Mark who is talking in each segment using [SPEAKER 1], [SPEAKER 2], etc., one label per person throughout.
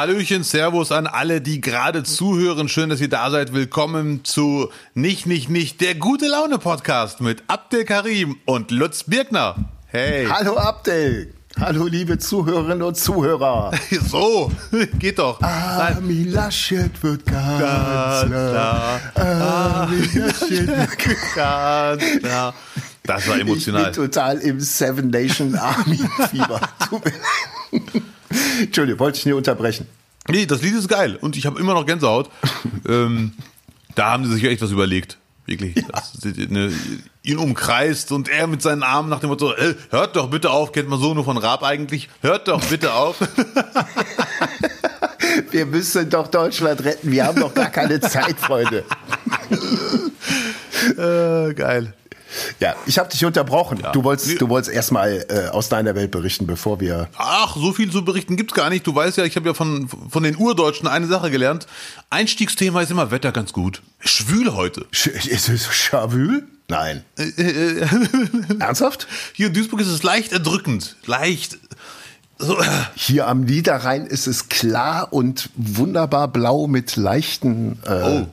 [SPEAKER 1] Hallöchen, Servus an alle, die gerade zuhören. Schön, dass ihr da seid. Willkommen zu Nicht, Nicht, Nicht, der gute Laune Podcast mit Abdel Karim und Lutz Birkner. Hey.
[SPEAKER 2] Hallo Abdel. Hallo liebe Zuhörerinnen und Zuhörer.
[SPEAKER 1] So, geht doch.
[SPEAKER 2] Armin Laschet wird Kanzler.
[SPEAKER 1] Armin Laschet wird Kanzler. Das war emotional.
[SPEAKER 2] Ich bin total im Seven Nation Army Fieber. Entschuldigung, wollte ich nicht unterbrechen.
[SPEAKER 1] Nee, das Lied ist geil und ich habe immer noch Gänsehaut. ähm, da haben sie sich echt was überlegt. Wirklich. Ja. Das, ne, ihn umkreist und er mit seinen Armen nach dem Motto, äh, hört doch bitte auf, kennt man so nur von Raab eigentlich, hört doch bitte auf.
[SPEAKER 2] Wir müssen doch Deutschland retten, wir haben doch gar keine Zeit, Freunde.
[SPEAKER 1] äh, geil.
[SPEAKER 2] Ja, ich habe dich unterbrochen. Ja. Du wolltest, du wolltest erstmal äh, aus deiner Welt berichten, bevor wir.
[SPEAKER 1] Ach, so viel zu berichten gibt's gar nicht. Du weißt ja, ich habe ja von, von den Urdeutschen eine Sache gelernt. Einstiegsthema ist immer Wetter ganz gut. Schwül heute.
[SPEAKER 2] Sch ist es schwül? Nein. Äh, äh, Ernsthaft?
[SPEAKER 1] Hier in Duisburg ist es leicht erdrückend. Leicht.
[SPEAKER 2] So. Hier am Niederrhein ist es klar und wunderbar blau mit leichten äh, oh.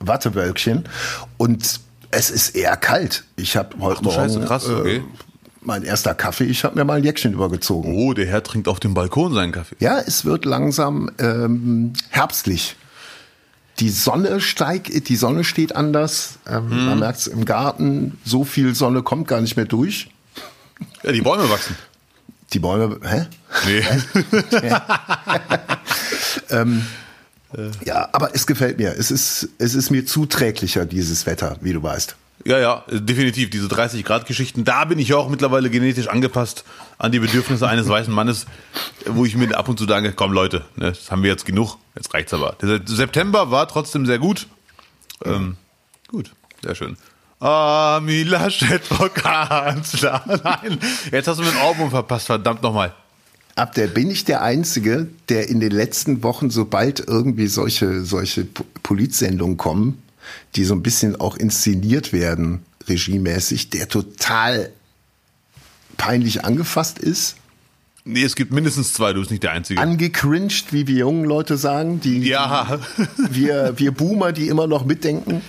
[SPEAKER 2] Wattewölkchen. Und es ist eher kalt. Ich habe heute Morgen Scheiße, krass, äh, okay. äh, mein erster Kaffee. Ich habe mir mal ein Jäckchen übergezogen.
[SPEAKER 1] Oh, der Herr trinkt auf dem Balkon seinen Kaffee.
[SPEAKER 2] Ja, es wird langsam ähm, herbstlich. Die Sonne steigt, die Sonne steht anders. Ähm, hm. Man merkt es im Garten. So viel Sonne kommt gar nicht mehr durch.
[SPEAKER 1] Ja, die Bäume wachsen.
[SPEAKER 2] Die Bäume, hä? Nee. ähm, äh. Ja, aber es gefällt mir. Es ist, es ist mir zuträglicher, dieses Wetter, wie du weißt.
[SPEAKER 1] Ja, ja, definitiv. Diese 30-Grad-Geschichten, da bin ich ja auch mittlerweile genetisch angepasst an die Bedürfnisse eines weißen Mannes, wo ich mir ab und zu denke, komm Leute, ne, das haben wir jetzt genug, jetzt reicht's aber. Der September war trotzdem sehr gut. Ähm, gut, sehr schön. Laschet vor Kanzler. Nein, jetzt hast du mir ein Album verpasst, verdammt nochmal.
[SPEAKER 2] Ab der bin ich der Einzige, der in den letzten Wochen, sobald irgendwie solche, solche Politsendungen kommen, die so ein bisschen auch inszeniert werden, regiemäßig, der total peinlich angefasst ist.
[SPEAKER 1] Nee, es gibt mindestens zwei, du bist nicht der Einzige.
[SPEAKER 2] Angecringed, wie wir jungen Leute sagen, die,
[SPEAKER 1] ja.
[SPEAKER 2] Die, wir, wir Boomer, die immer noch mitdenken.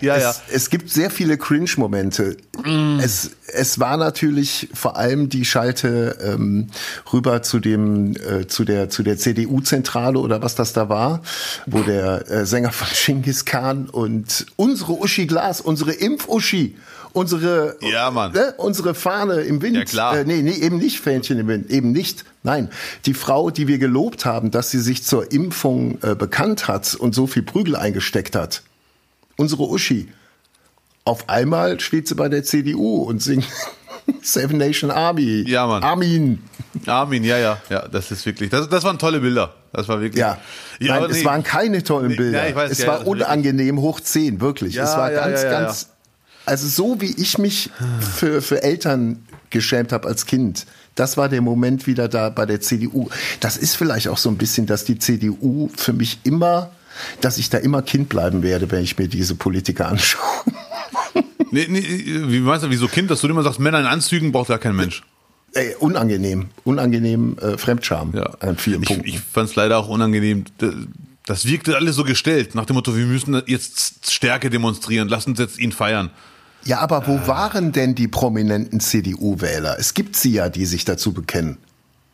[SPEAKER 2] Ja, es, ja. es gibt sehr viele Cringe-Momente. Mm. Es, es war natürlich vor allem die Schalte ähm, rüber zu dem äh, zu der zu der CDU-Zentrale oder was das da war, wo der äh, Sänger von Genghis Khan und unsere Uschi Glas, unsere Impf-Uschi unsere,
[SPEAKER 1] ja, Mann.
[SPEAKER 2] Ne, unsere Fahne im Wind.
[SPEAKER 1] Ja, klar.
[SPEAKER 2] Äh, nee, nee, eben nicht Fähnchen im Wind, eben nicht. Nein, die Frau, die wir gelobt haben, dass sie sich zur Impfung äh, bekannt hat und so viel Prügel eingesteckt hat, unsere Uschi. Auf einmal steht sie bei der CDU und singt Seven Nation Army.
[SPEAKER 1] Ja, Mann.
[SPEAKER 2] Armin.
[SPEAKER 1] Armin, ja, ja, ja, das ist wirklich, das, das waren tolle Bilder. Das war wirklich.
[SPEAKER 2] Ja. ja Nein, nee, es waren keine tollen nee, Bilder. Ja, weiß, es ja, war unangenehm wirklich. hoch 10, wirklich. Ja, es war ganz, ganz, also so wie ich mich für, für Eltern geschämt habe als Kind. Das war der Moment wieder da bei der CDU. Das ist vielleicht auch so ein bisschen, dass die CDU für mich immer dass ich da immer Kind bleiben werde, wenn ich mir diese Politiker anschaue.
[SPEAKER 1] Nee, nee, wie meinst du, wieso Kind, dass du immer sagst, Männer in Anzügen braucht ja kein Mensch?
[SPEAKER 2] Ey, unangenehm, unangenehm äh, Fremdscham
[SPEAKER 1] ja. an vielen ich, Punkten. Ich fand es leider auch unangenehm. Das wirkte alles so gestellt, nach dem Motto, wir müssen jetzt Stärke demonstrieren, lass uns jetzt ihn feiern.
[SPEAKER 2] Ja, aber wo äh. waren denn die prominenten CDU-Wähler? Es gibt sie ja, die sich dazu bekennen.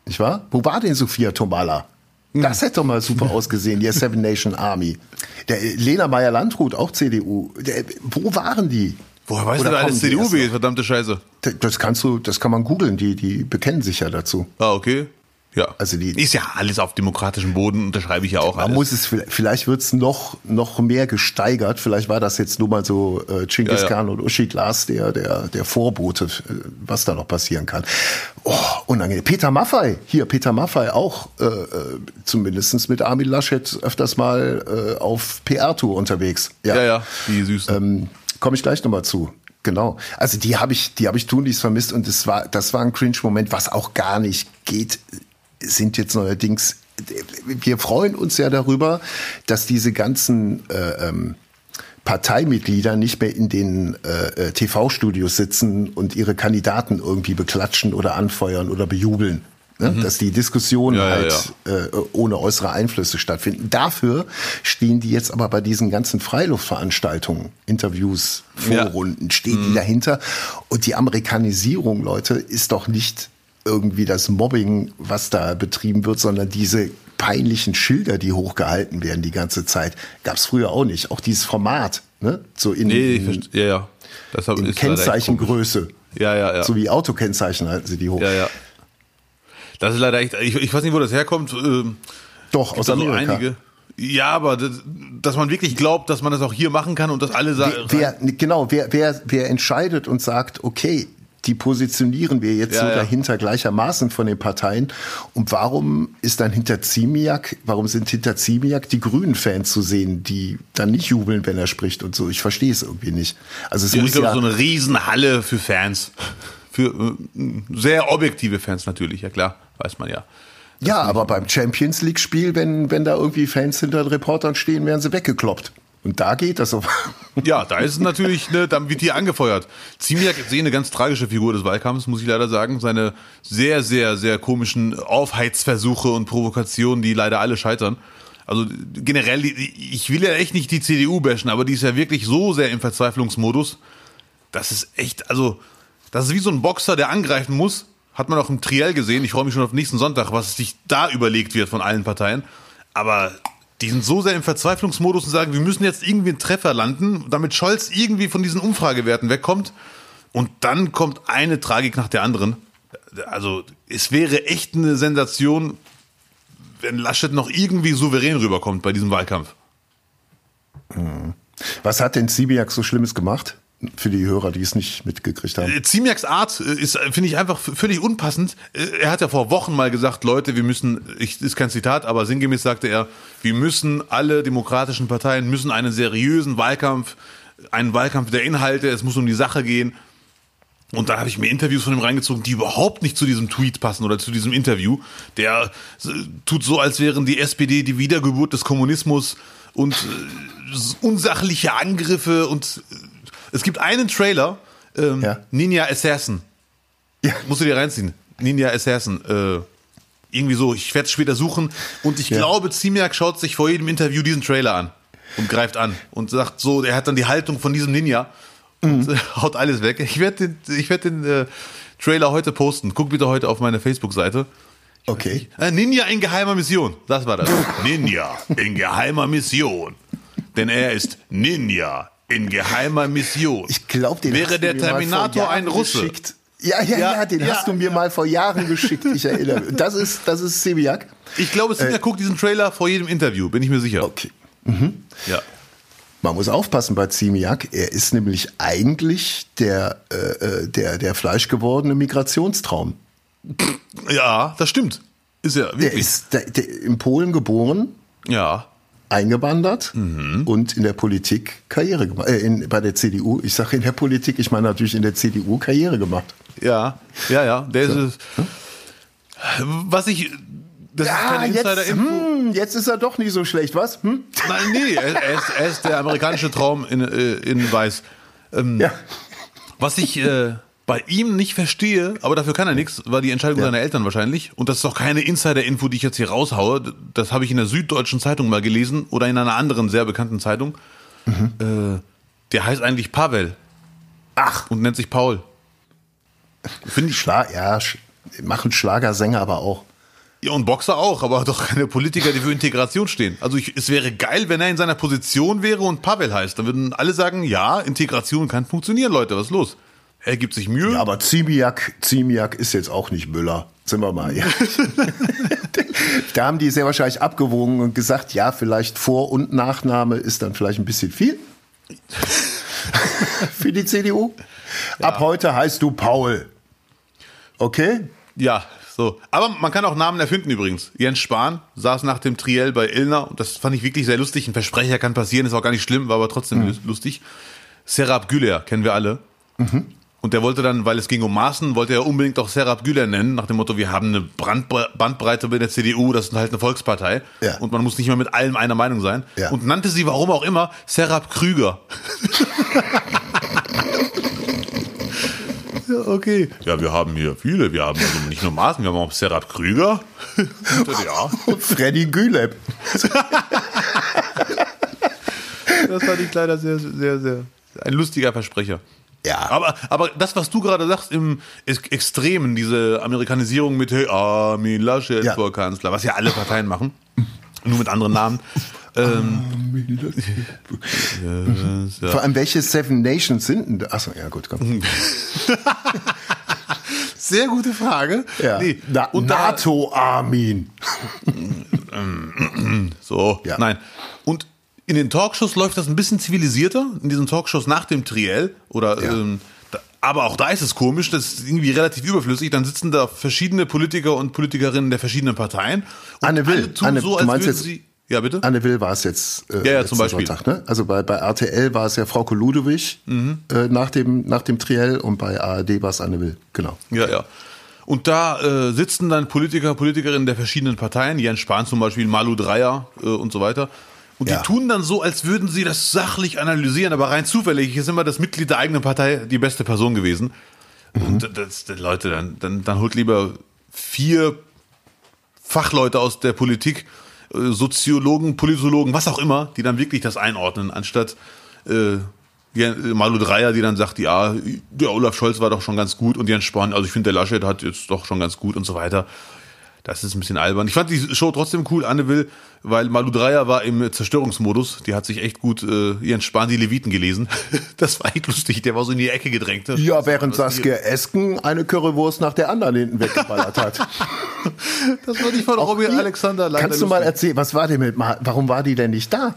[SPEAKER 2] Nicht wahr? Wo war denn Sophia Tomala? Das hätte doch mal super ausgesehen, die Seven Nation Army. Der Lena Meyer-Landrut, auch CDU. Der, wo waren die?
[SPEAKER 1] Woher weißt Oder du, alles CDU wählt, verdammte Scheiße?
[SPEAKER 2] Das kannst du, das kann man googeln, die, die bekennen sich ja dazu.
[SPEAKER 1] Ah, okay. Ja. Also die, ist ja alles auf demokratischem Boden, unterschreibe ich ja auch
[SPEAKER 2] man
[SPEAKER 1] alles.
[SPEAKER 2] muss es, vielleicht wird es noch, noch mehr gesteigert. Vielleicht war das jetzt nur mal so äh, Genghis ja, ja. Khan und Uschi Glas, der, der, der Vorbote, äh, was da noch passieren kann. Oh, unangenehm. Peter Maffei, hier Peter Maffei auch äh, äh, zumindest mit Armin Laschet öfters mal äh, auf PR-Tour unterwegs.
[SPEAKER 1] Ja, ja, ja die süßen.
[SPEAKER 2] Ähm, Komme ich gleich nochmal zu. Genau. Also die habe ich, die habe ich tunlichst vermisst und das war, das war ein Cringe-Moment, was auch gar nicht geht sind jetzt neuerdings, wir freuen uns ja darüber, dass diese ganzen äh, ähm, Parteimitglieder nicht mehr in den äh, äh TV-Studios sitzen und ihre Kandidaten irgendwie beklatschen oder anfeuern oder bejubeln. Ne? Mhm. Dass die Diskussionen ja, halt ja, ja. Äh, ohne äußere Einflüsse stattfinden. Dafür stehen die jetzt aber bei diesen ganzen Freiluftveranstaltungen, Interviews, Vorrunden, stehen mhm. die dahinter. Und die Amerikanisierung, Leute, ist doch nicht irgendwie das Mobbing, was da betrieben wird, sondern diese peinlichen Schilder, die hochgehalten werden die ganze Zeit. Gab es früher auch nicht. Auch dieses Format, ne? So in,
[SPEAKER 1] nee, in, ja, ja.
[SPEAKER 2] Das in Kennzeichengröße.
[SPEAKER 1] Ja, ja, ja.
[SPEAKER 2] So wie Autokennzeichen halten sie die hoch.
[SPEAKER 1] Ja, ja. Das ist leider echt, ich, ich weiß nicht, wo das herkommt. Ähm,
[SPEAKER 2] Doch, aus Amerika. Einige.
[SPEAKER 1] Ja, aber das, dass man wirklich glaubt, dass man das auch hier machen kann und dass alle sagen.
[SPEAKER 2] Wer, wer, genau, wer, wer, wer entscheidet und sagt, okay, die positionieren wir jetzt ja, so ja. dahinter gleichermaßen von den Parteien. Und warum ist dann hinter Ziemiak, warum sind hinter Ziemiak die Grünen-Fans zu sehen, die dann nicht jubeln, wenn er spricht und so? Ich verstehe es irgendwie nicht. Also es
[SPEAKER 1] ja,
[SPEAKER 2] muss
[SPEAKER 1] ich glaube, ja so eine Riesenhalle für Fans. Für äh, sehr objektive Fans natürlich, ja klar, weiß man ja.
[SPEAKER 2] ja, aber beim Champions League-Spiel, wenn, wenn da irgendwie Fans hinter den Reportern stehen, werden sie weggekloppt. Und da geht das so.
[SPEAKER 1] Ja, da ist es natürlich, ne, dann wird hier angefeuert. Ziemiak sehe eine ganz tragische Figur des Wahlkampfs, muss ich leider sagen. Seine sehr, sehr, sehr komischen Aufheizversuche und Provokationen, die leider alle scheitern. Also generell, ich will ja echt nicht die CDU bashen, aber die ist ja wirklich so sehr im Verzweiflungsmodus. Das ist echt, also, das ist wie so ein Boxer, der angreifen muss. Hat man auch im Triell gesehen. Ich freue mich schon auf nächsten Sonntag, was sich da überlegt wird von allen Parteien. Aber die sind so sehr im Verzweiflungsmodus und sagen, wir müssen jetzt irgendwie einen Treffer landen, damit Scholz irgendwie von diesen Umfragewerten wegkommt. Und dann kommt eine Tragik nach der anderen. Also es wäre echt eine Sensation, wenn Laschet noch irgendwie souverän rüberkommt bei diesem Wahlkampf.
[SPEAKER 2] Hm. Was hat denn Zibiak so Schlimmes gemacht? Für die Hörer, die es nicht mitgekriegt haben. Äh,
[SPEAKER 1] Ziemiaks Art äh, ist, äh, finde ich, einfach völlig unpassend. Er hat ja vor Wochen mal gesagt, Leute, wir müssen, ich, ist kein Zitat, aber sinngemäß sagte er, wir müssen, alle demokratischen Parteien müssen einen seriösen Wahlkampf, einen Wahlkampf der Inhalte, es muss um die Sache gehen. Und da habe ich mir Interviews von ihm reingezogen, die überhaupt nicht zu diesem Tweet passen oder zu diesem Interview. Der tut so, als wären die SPD die Wiedergeburt des Kommunismus und unsachliche Angriffe und es gibt einen Trailer, ähm, ja. Ninja Assassin. Ja. Musst du dir reinziehen. Ninja Assassin. Äh, irgendwie so, ich werde es später suchen. Und ich ja. glaube, Ziemiak schaut sich vor jedem Interview diesen Trailer an und greift an und sagt so, er hat dann die Haltung von diesem Ninja und mhm. haut alles weg. Ich werde den, ich werd den äh, Trailer heute posten. Guck bitte heute auf meine Facebook-Seite.
[SPEAKER 2] Okay.
[SPEAKER 1] Äh, Ninja in geheimer Mission. Das war das. Ninja in geheimer Mission. Denn er ist Ninja in geheimer Mission.
[SPEAKER 2] Ich glaube, den
[SPEAKER 1] wäre der Terminator ein Russe.
[SPEAKER 2] Geschickt. Ja, ja, ja, ja, den ja, hast du mir ja. mal vor Jahren geschickt. Ich erinnere mich. Das ist, das ist Sebiak.
[SPEAKER 1] Ich glaube, Sebiak äh, guckt diesen Trailer vor jedem Interview, bin ich mir sicher.
[SPEAKER 2] Okay. Mhm.
[SPEAKER 1] Ja.
[SPEAKER 2] Man muss aufpassen bei Ziemiak. Er ist nämlich eigentlich der, äh, äh, der, der fleischgewordene Migrationstraum.
[SPEAKER 1] Ja, das stimmt. Ist er wirklich.
[SPEAKER 2] Der ist der, der, in Polen geboren.
[SPEAKER 1] Ja
[SPEAKER 2] eingewandert mhm. und in der Politik Karriere gemacht. Äh, in, bei der CDU, ich sage in der Politik, ich meine natürlich in der CDU Karriere gemacht.
[SPEAKER 1] Ja, ja, ja. Der so. ist, was ich
[SPEAKER 2] das ja, ist Insider-Info. Hm, jetzt ist er doch nicht so schlecht, was? Hm?
[SPEAKER 1] Nein, nee, er, er, ist, er ist der amerikanische Traum in, äh, in Weiß. Ähm, ja. Was ich äh, bei ihm nicht verstehe, aber dafür kann er nichts, war die Entscheidung ja. seiner Eltern wahrscheinlich. Und das ist doch keine Insider-Info, die ich jetzt hier raushaue. Das habe ich in der Süddeutschen Zeitung mal gelesen oder in einer anderen sehr bekannten Zeitung. Mhm. Äh, der heißt eigentlich Pavel.
[SPEAKER 2] Ach.
[SPEAKER 1] Und nennt sich Paul.
[SPEAKER 2] Finde ich. Schlag, ja, machen Schlagersänger aber auch.
[SPEAKER 1] Ja, und Boxer auch, aber doch keine Politiker, die für Integration stehen. Also ich, es wäre geil, wenn er in seiner Position wäre und Pavel heißt. Dann würden alle sagen, ja, Integration kann funktionieren, Leute, was ist los? Er gibt sich Mühe.
[SPEAKER 2] Ja, aber Ziemiak, Ziemiak ist jetzt auch nicht Müller. Sind wir mal. Ja. da haben die sehr wahrscheinlich abgewogen und gesagt, ja, vielleicht Vor- und Nachname ist dann vielleicht ein bisschen viel. Für die CDU. Ja. Ab heute heißt du Paul. Okay?
[SPEAKER 1] Ja, so. Aber man kann auch Namen erfinden übrigens. Jens Spahn saß nach dem Triell bei Illner und das fand ich wirklich sehr lustig. Ein Versprecher kann passieren, ist auch gar nicht schlimm, war aber trotzdem mhm. lustig. Serap Güler kennen wir alle. Mhm. Und der wollte dann, weil es ging um Maßen, wollte er unbedingt auch Serap Güler nennen, nach dem Motto, wir haben eine Brandbre Bandbreite bei der CDU, das ist halt eine Volkspartei. Ja. Und man muss nicht mehr mit allem einer Meinung sein. Ja. Und nannte sie, warum auch immer, Serap Krüger. ja. okay. Ja, wir haben hier viele. Wir haben also nicht nur Maaßen, wir haben auch Serhat Krüger.
[SPEAKER 2] Und Freddy Güleb.
[SPEAKER 1] das fand ich leider sehr, sehr, sehr. Ein lustiger Versprecher. Ja. Aber, aber das, was du gerade sagst, im Extremen, diese Amerikanisierung mit hey, Armin Laschet ja. vor Kanzler, was ja alle Parteien machen, nur mit anderen Namen. Ähm,
[SPEAKER 2] ja. Vor allem, welche Seven Nations sind denn? Achso, ja, gut, komm.
[SPEAKER 1] Sehr gute Frage.
[SPEAKER 2] Ja. Nee. Na, und NATO Armin.
[SPEAKER 1] so, ja. nein. Und in den Talkshows läuft das ein bisschen zivilisierter, in diesen Talkshows nach dem Triell oder ja. ähm, da, aber auch da ist es komisch, das ist irgendwie relativ überflüssig. Dann sitzen da verschiedene Politiker und Politikerinnen der verschiedenen Parteien.
[SPEAKER 2] Und Anne Will, Anne, so, als würden sie. Ja, bitte? Anne Will war es jetzt.
[SPEAKER 1] Äh, ja, ja zum Beispiel. Sonntag,
[SPEAKER 2] ne? Also bei, bei RTL war es ja Frau Ludowig mhm. äh, nach, dem, nach dem Triell und bei ARD war es Anne Will, genau.
[SPEAKER 1] Ja, ja. Und da äh, sitzen dann Politiker, Politikerinnen der verschiedenen Parteien, Jens Spahn zum Beispiel, Malu Dreyer äh, und so weiter. Und ja. die tun dann so, als würden sie das sachlich analysieren, aber rein zufällig ist immer das Mitglied der eigenen Partei die beste Person gewesen. Mhm. Und das, das, Leute, dann, dann, dann holt lieber vier Fachleute aus der Politik, äh, Soziologen, Politologen, was auch immer, die dann wirklich das einordnen, anstatt äh, Malu Dreier, die dann sagt, ja, der Olaf Scholz war doch schon ganz gut und Jens Spahn, also ich finde, der Laschet hat jetzt doch schon ganz gut und so weiter. Das ist ein bisschen albern. Ich fand die Show trotzdem cool, Anne Will, weil Malu Dreyer war im Zerstörungsmodus. Die hat sich echt gut äh, ihren Spahn die Leviten gelesen. das war echt lustig. Der war so in die Ecke gedrängt.
[SPEAKER 2] Ja, während Saskia Esken eine Currywurst nach der anderen hinten weggeballert hat.
[SPEAKER 1] das war nicht von Robin Alexander
[SPEAKER 2] leider Kannst du mal erzählen, was war denn mit, warum war die denn nicht da?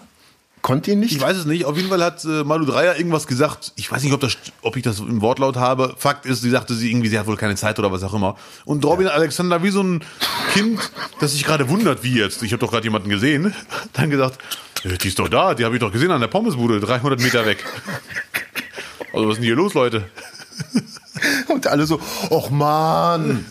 [SPEAKER 2] Konnte ihn nicht?
[SPEAKER 1] Ich weiß es nicht. Auf jeden Fall hat äh, Malu Dreyer irgendwas gesagt. Ich weiß nicht, ob, das, ob ich das im Wortlaut habe. Fakt ist, sie sagte sie irgendwie, sie hat wohl keine Zeit oder was auch immer. Und Robin ja. Alexander, wie so ein Kind, das sich gerade wundert, wie jetzt. Ich habe doch gerade jemanden gesehen. Dann gesagt, die ist doch da, die habe ich doch gesehen an der Pommesbude, 300 Meter weg. Also was ist denn hier los, Leute?
[SPEAKER 2] Und alle so, och man.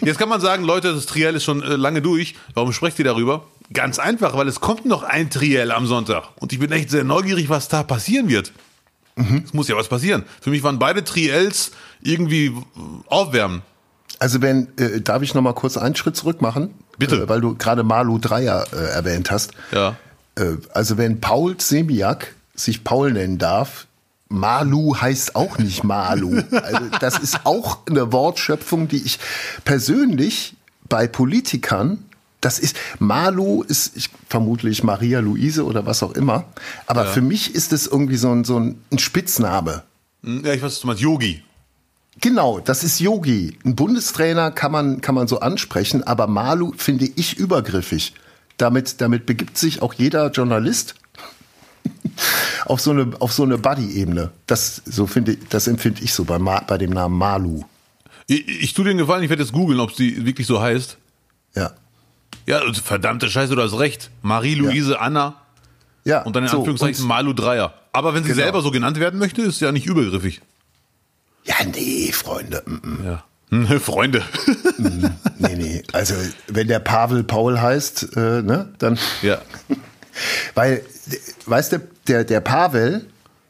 [SPEAKER 1] Jetzt kann man sagen, Leute, das Triell ist schon äh, lange durch. Warum sprecht ihr darüber? Ganz einfach, weil es kommt noch ein Triell am Sonntag. Und ich bin echt sehr neugierig, was da passieren wird. Mhm. Es muss ja was passieren. Für mich waren beide Triels irgendwie aufwärmen.
[SPEAKER 2] Also wenn, äh, darf ich noch mal kurz einen Schritt zurück machen?
[SPEAKER 1] Bitte.
[SPEAKER 2] Äh, weil du gerade Malu Dreier äh, erwähnt hast.
[SPEAKER 1] Ja.
[SPEAKER 2] Äh, also wenn Paul Semiak sich Paul nennen darf, Malu heißt auch nicht Malu. Also das ist auch eine Wortschöpfung, die ich persönlich bei Politikern das ist, Malu ist ich, vermutlich Maria Luise oder was auch immer. Aber ja. für mich ist es irgendwie so ein, so ein, Spitzname.
[SPEAKER 1] Hm, ja, ich weiß, du meinst Yogi.
[SPEAKER 2] Genau, das ist Yogi. Ein Bundestrainer kann man, kann man so ansprechen, aber Malu finde ich übergriffig. Damit, damit begibt sich auch jeder Journalist auf so eine, auf so eine Buddy-Ebene. Das, so finde, das empfinde ich so bei, bei dem Namen Malu.
[SPEAKER 1] Ich, ich tue dir den Gefallen, ich werde jetzt googeln, ob sie wirklich so heißt.
[SPEAKER 2] Ja.
[SPEAKER 1] Ja, verdammte Scheiße, du hast recht. Marie-Louise ja. Anna.
[SPEAKER 2] Ja.
[SPEAKER 1] Und dann in so, Anführungszeichen Malu Dreier. Aber wenn sie genau. selber so genannt werden möchte, ist ja nicht übergriffig.
[SPEAKER 2] Ja, nee, Freunde. Mm -mm.
[SPEAKER 1] Ja. Freunde.
[SPEAKER 2] Mm, nee, nee. Also, wenn der Pavel Paul heißt, äh, ne, dann.
[SPEAKER 1] Ja.
[SPEAKER 2] Weil, weißt du, der, der Pavel,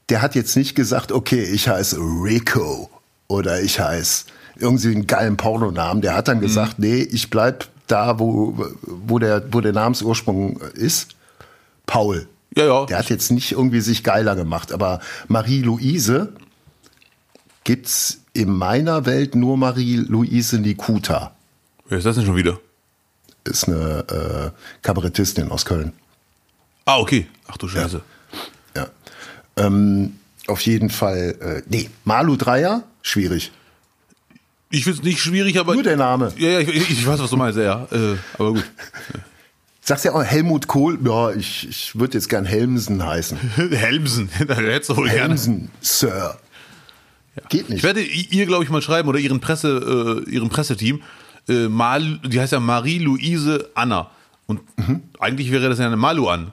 [SPEAKER 2] der hat jetzt nicht gesagt, okay, ich heiße Rico oder ich heiße irgendwie einen geilen Pornonamen. Der hat dann mhm. gesagt, mhm. nee, ich bleib da, wo, wo, der, wo der Namensursprung ist, Paul.
[SPEAKER 1] Ja, ja.
[SPEAKER 2] Der hat jetzt nicht irgendwie sich geiler gemacht, aber Marie-Louise gibt's in meiner Welt nur Marie-Louise Nikuta.
[SPEAKER 1] Wer ist das denn schon wieder?
[SPEAKER 2] Ist eine äh, Kabarettistin aus Köln.
[SPEAKER 1] Ah, okay. Ach du Scheiße.
[SPEAKER 2] Ja. ja. Ähm, auf jeden Fall, äh, nee, Malu Dreier, schwierig.
[SPEAKER 1] Ich finde es nicht schwierig, aber.
[SPEAKER 2] Nur der Name.
[SPEAKER 1] Ja, ja, ich, ich weiß, was du meinst, ja. Äh, aber gut.
[SPEAKER 2] Sagst ja auch Helmut Kohl, ja, ich, ich würde jetzt gern Helmsen heißen.
[SPEAKER 1] Helmsen, da hättest du wohl
[SPEAKER 2] Helmsen, gerne. Sir.
[SPEAKER 1] Ja. Geht nicht. Ich werde ihr, glaube ich, mal schreiben oder ihren Presse, äh, ihrem Presseteam. Äh, Mal, die heißt ja Marie-Louise Anna. Und mhm. eigentlich wäre das ja eine Maluan.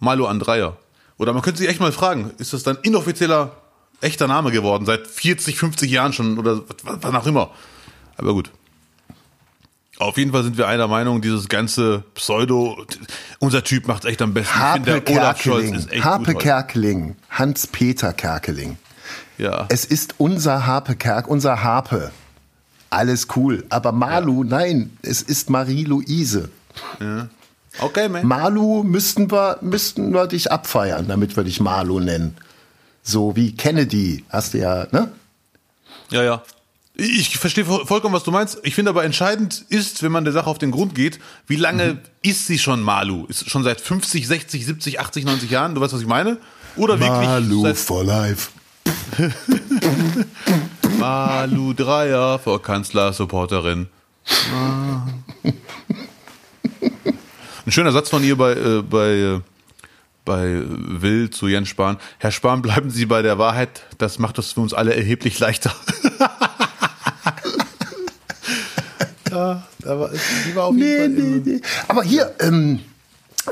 [SPEAKER 1] Maluan Dreier. Oder man könnte sich echt mal fragen, ist das dann inoffizieller echter Name geworden, seit 40, 50 Jahren schon oder was auch immer. Aber gut. Auf jeden Fall sind wir einer Meinung, dieses ganze Pseudo, unser Typ macht echt am besten.
[SPEAKER 2] Harpe Kerkeling, Harpe Kerkeling, Hans-Peter Kerkeling.
[SPEAKER 1] Ja.
[SPEAKER 2] Es ist unser Harpe Kerk, unser Harpe. Alles cool. Aber Malu, ja. nein, es ist Marie-Louise.
[SPEAKER 1] Ja. Okay, man.
[SPEAKER 2] Malu müssten wir, müssten wir dich abfeiern, damit wir dich Malu nennen. So wie Kennedy, hast du ja, ne?
[SPEAKER 1] Ja, ja. Ich verstehe vollkommen, was du meinst. Ich finde aber entscheidend ist, wenn man der Sache auf den Grund geht, wie lange mhm. ist sie schon Malu? Ist schon seit 50, 60, 70, 80, 90 Jahren? Du weißt, was ich meine? Oder wirklich
[SPEAKER 2] Malu for life.
[SPEAKER 1] Malu Dreier vor Kanzler-Supporterin. Ein schöner Satz von ihr bei, äh, bei, äh, bei Will zu Jens Spahn. Herr Spahn, bleiben Sie bei der Wahrheit. Das macht es für uns alle erheblich leichter.
[SPEAKER 2] ja, aber die war auf jeden nee, Fall nee, nee. Aber hier, ähm,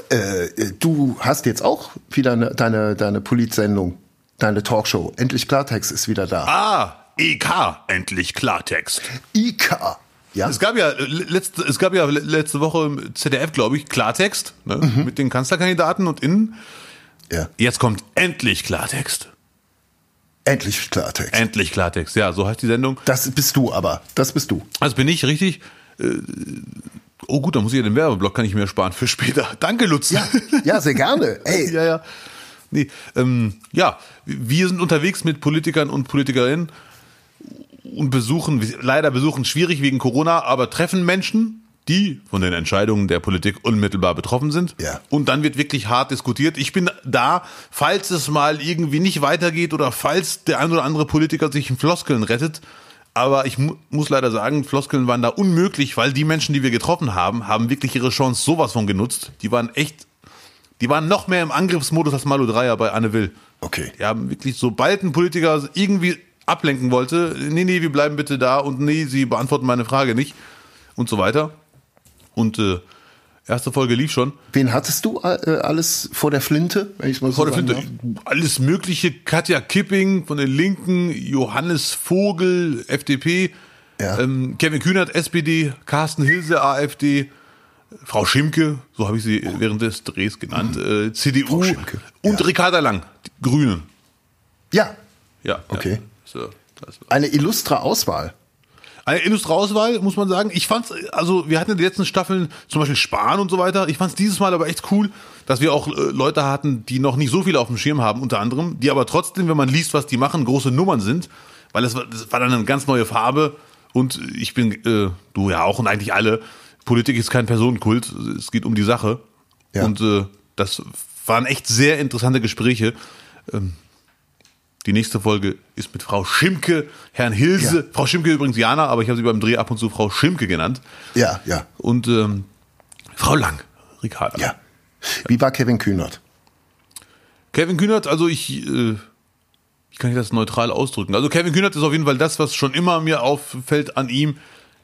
[SPEAKER 2] äh, du hast jetzt auch wieder eine, deine, deine Polizsendung, deine Talkshow. Endlich Klartext ist wieder da.
[SPEAKER 1] Ah, EK, endlich Klartext.
[SPEAKER 2] IK.
[SPEAKER 1] Ja. Es gab ja letzte, es gab ja letzte Woche im ZDF, glaube ich, Klartext ne, mhm. mit den Kanzlerkandidaten und innen. Ja. Jetzt kommt endlich Klartext.
[SPEAKER 2] Endlich Klartext.
[SPEAKER 1] Endlich Klartext, ja, so heißt die Sendung.
[SPEAKER 2] Das bist du aber, das bist du.
[SPEAKER 1] Das bin ich, richtig. Äh, oh gut, dann muss ich ja den Werbeblock, kann ich mir sparen für später. Danke, Lutz.
[SPEAKER 2] Ja, ja sehr gerne. Ey.
[SPEAKER 1] ja, ja. Nee, ähm, ja, wir sind unterwegs mit Politikern und Politikerinnen und besuchen, leider besuchen schwierig wegen Corona, aber treffen Menschen, die von den Entscheidungen der Politik unmittelbar betroffen sind.
[SPEAKER 2] Ja.
[SPEAKER 1] Und dann wird wirklich hart diskutiert. Ich bin da, falls es mal irgendwie nicht weitergeht oder falls der ein oder andere Politiker sich in Floskeln rettet. Aber ich mu muss leider sagen, Floskeln waren da unmöglich, weil die Menschen, die wir getroffen haben, haben wirklich ihre Chance sowas von genutzt. Die waren echt, die waren noch mehr im Angriffsmodus als Malu Dreier bei Anne Will.
[SPEAKER 2] Okay.
[SPEAKER 1] Die haben wirklich, sobald ein Politiker irgendwie ablenken wollte, nee, nee, wir bleiben bitte da und nee, sie beantworten meine Frage nicht und so weiter. Und äh, erste Folge lief schon.
[SPEAKER 2] Wen hattest du äh, alles vor der Flinte?
[SPEAKER 1] Wenn ich mal so vor der Flinte. Darf? Alles mögliche. Katja Kipping von den Linken, Johannes Vogel, FDP, ja. ähm, Kevin Kühnert, SPD, Carsten Hilse, AfD, Frau Schimke, so habe ich sie während des Drehs genannt, äh, CDU und ja. Ricarda Lang, Grüne.
[SPEAKER 2] Ja.
[SPEAKER 1] Ja.
[SPEAKER 2] Okay. Ja. So, Eine illustre Auswahl.
[SPEAKER 1] Eine illustre Auswahl, muss man sagen. Ich fand's, also wir hatten in den letzten Staffeln zum Beispiel Spahn und so weiter. Ich fand's dieses Mal aber echt cool, dass wir auch äh, Leute hatten, die noch nicht so viel auf dem Schirm haben, unter anderem, die aber trotzdem, wenn man liest, was die machen, große Nummern sind, weil es war, das war dann eine ganz neue Farbe und ich bin, äh, du ja auch und eigentlich alle, Politik ist kein Personenkult, es geht um die Sache. Ja. Und äh, das waren echt sehr interessante Gespräche. Ähm, die nächste Folge ist mit Frau Schimke, Herrn Hilse. Ja. Frau Schimke übrigens Jana, aber ich habe sie beim Dreh ab und zu Frau Schimke genannt.
[SPEAKER 2] Ja, ja.
[SPEAKER 1] Und ähm, Frau Lang, Ricarda.
[SPEAKER 2] Ja. Wie war Kevin Kühnert?
[SPEAKER 1] Kevin Kühnert, also ich, äh, ich kann das neutral ausdrücken. Also Kevin Kühnert ist auf jeden Fall das, was schon immer mir auffällt an ihm.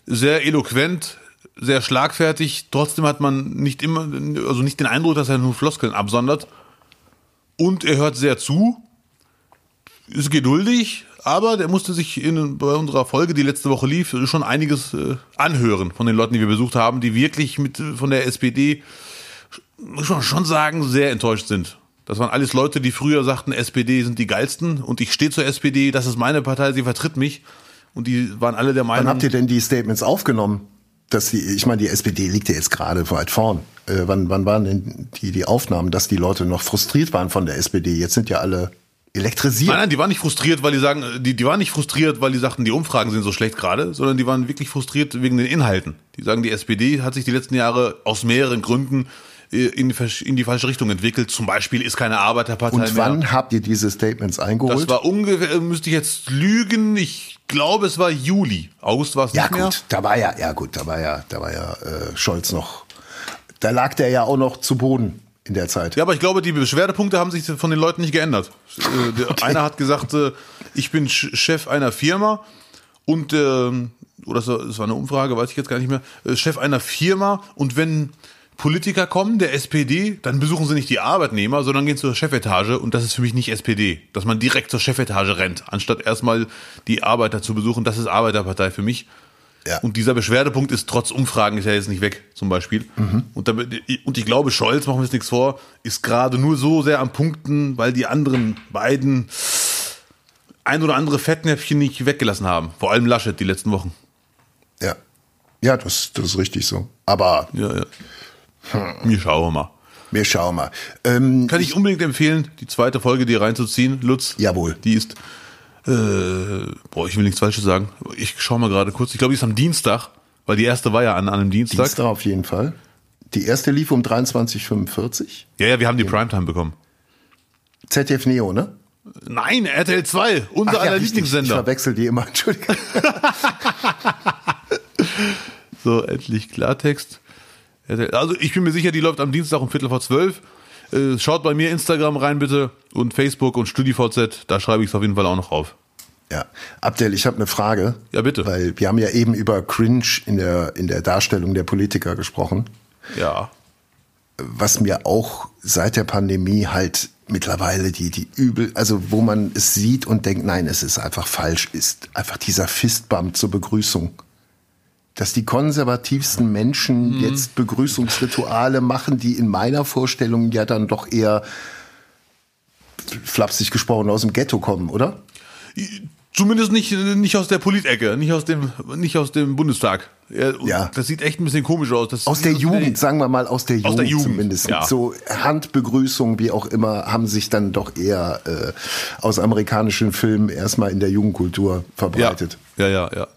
[SPEAKER 1] Sehr eloquent, sehr schlagfertig. Trotzdem hat man nicht immer, also nicht den Eindruck, dass er nur Floskeln absondert. Und er hört sehr zu ist geduldig, aber der musste sich in, bei unserer Folge, die letzte Woche lief, schon einiges äh, anhören von den Leuten, die wir besucht haben, die wirklich mit von der SPD, muss man schon sagen, sehr enttäuscht sind. Das waren alles Leute, die früher sagten, SPD sind die geilsten und ich stehe zur SPD, das ist meine Partei, sie vertritt mich. Und die waren alle der Meinung.
[SPEAKER 2] Wann habt ihr denn die Statements aufgenommen? Dass die, ich meine, die SPD liegt ja jetzt gerade weit vorn. Äh, wann, wann waren denn die, die Aufnahmen, dass die Leute noch frustriert waren von der SPD? Jetzt sind ja alle elektrisiert.
[SPEAKER 1] Nein, nein, die waren nicht frustriert, weil die sagen, die, die waren nicht frustriert, weil die sagten, die Umfragen sind so schlecht gerade, sondern die waren wirklich frustriert wegen den Inhalten. Die sagen, die SPD hat sich die letzten Jahre aus mehreren Gründen äh, in die, in die falsche Richtung entwickelt. Zum Beispiel ist keine Arbeiterpartei
[SPEAKER 2] mehr. Und wann mehr. habt ihr diese Statements eingeholt?
[SPEAKER 1] Das war ungefähr, müsste ich jetzt lügen, ich glaube, es war Juli. August war es
[SPEAKER 2] ja,
[SPEAKER 1] nicht
[SPEAKER 2] mehr. Ja gut, da war ja, ja gut, da war ja, da war ja äh, Scholz noch, da lag der ja auch noch zu Boden in der Zeit.
[SPEAKER 1] Ja, aber ich glaube, die Beschwerdepunkte haben sich von den Leuten nicht geändert. Äh. Einer hat gesagt, äh, ich bin Chef einer Firma und ähm, oder es war eine Umfrage, weiß ich jetzt gar nicht mehr, äh, Chef einer Firma und wenn Politiker kommen, der SPD, dann besuchen sie nicht die Arbeitnehmer, sondern gehen zur Chefetage und das ist für mich nicht SPD. Dass man direkt zur Chefetage rennt, anstatt erstmal die Arbeiter zu besuchen, das ist Arbeiterpartei für mich. Ja. Und dieser Beschwerdepunkt ist trotz Umfragen ist ja jetzt nicht weg, zum Beispiel. Mhm. Und, damit, und ich glaube, Scholz, machen wir uns nichts vor, ist gerade nur so sehr am Punkten, weil die anderen beiden ein oder andere Fettnäpfchen nicht weggelassen haben. Vor allem Laschet die letzten Wochen.
[SPEAKER 2] Ja. Ja, das, das ist richtig so. Aber.
[SPEAKER 1] Ja, ja. Hm. Wir schauen mal.
[SPEAKER 2] Wir schauen mal. Ähm,
[SPEAKER 1] Kann ich unbedingt empfehlen, die zweite Folge dir reinzuziehen, Lutz.
[SPEAKER 2] Jawohl.
[SPEAKER 1] Die ist, äh, boah, ich will nichts Falsches sagen. Ich schau mal gerade kurz. Ich glaube, die ist am Dienstag, weil die erste war ja an, an einem Dienstag.
[SPEAKER 2] Dienstag auf jeden Fall. Die erste lief um 23.45
[SPEAKER 1] Ja, ja, wir haben die Primetime bekommen.
[SPEAKER 2] ZDF Neo, ne?
[SPEAKER 1] Nein, RTL 2, unser
[SPEAKER 2] Ach ja,
[SPEAKER 1] aller
[SPEAKER 2] richtig. Ich
[SPEAKER 1] Lieblingssender.
[SPEAKER 2] verwechsel die immer, Entschuldigung.
[SPEAKER 1] So, endlich Klartext. Also ich bin mir sicher, die läuft am Dienstag um Viertel vor zwölf. Äh, Schaut bei mir Instagram rein bitte und Facebook und StudiVZ, da schreibe ich es auf jeden Fall auch noch auf.
[SPEAKER 2] Ja, Abdel, ich habe eine Frage.
[SPEAKER 1] Ja, bitte.
[SPEAKER 2] Weil wir haben ja eben über Cringe in der, in der Darstellung der Politiker gesprochen.
[SPEAKER 1] Ja.
[SPEAKER 2] Was mir auch seit der Pandemie halt mittlerweile die, die übel, also wo man es sieht und denkt, nein, es ist einfach falsch, ist einfach dieser Fistbump zur Begrüßung. Dass die konservativsten Menschen
[SPEAKER 1] Mhm.
[SPEAKER 2] jetzt Begrüßungsrituale machen, die in meiner Vorstellung ja dann doch eher flapsig gesprochen aus dem Ghetto kommen, oder?
[SPEAKER 1] Zumindest nicht, nicht aus der Politecke, nicht aus dem, nicht aus dem Bundestag. Ja,
[SPEAKER 2] Ja.
[SPEAKER 1] Das sieht echt ein bisschen komisch aus. Das
[SPEAKER 2] Aus der Jugend, sagen wir mal aus der Jugend,
[SPEAKER 1] der Jugend,
[SPEAKER 2] zumindest.
[SPEAKER 1] ja.
[SPEAKER 2] So Handbegrüßung, wie auch immer, haben sich dann doch eher äh, aus amerikanischen Filmen erstmal in der Jugendkultur
[SPEAKER 1] Ja,
[SPEAKER 2] verbreitet.
[SPEAKER 1] ja, ja, ja.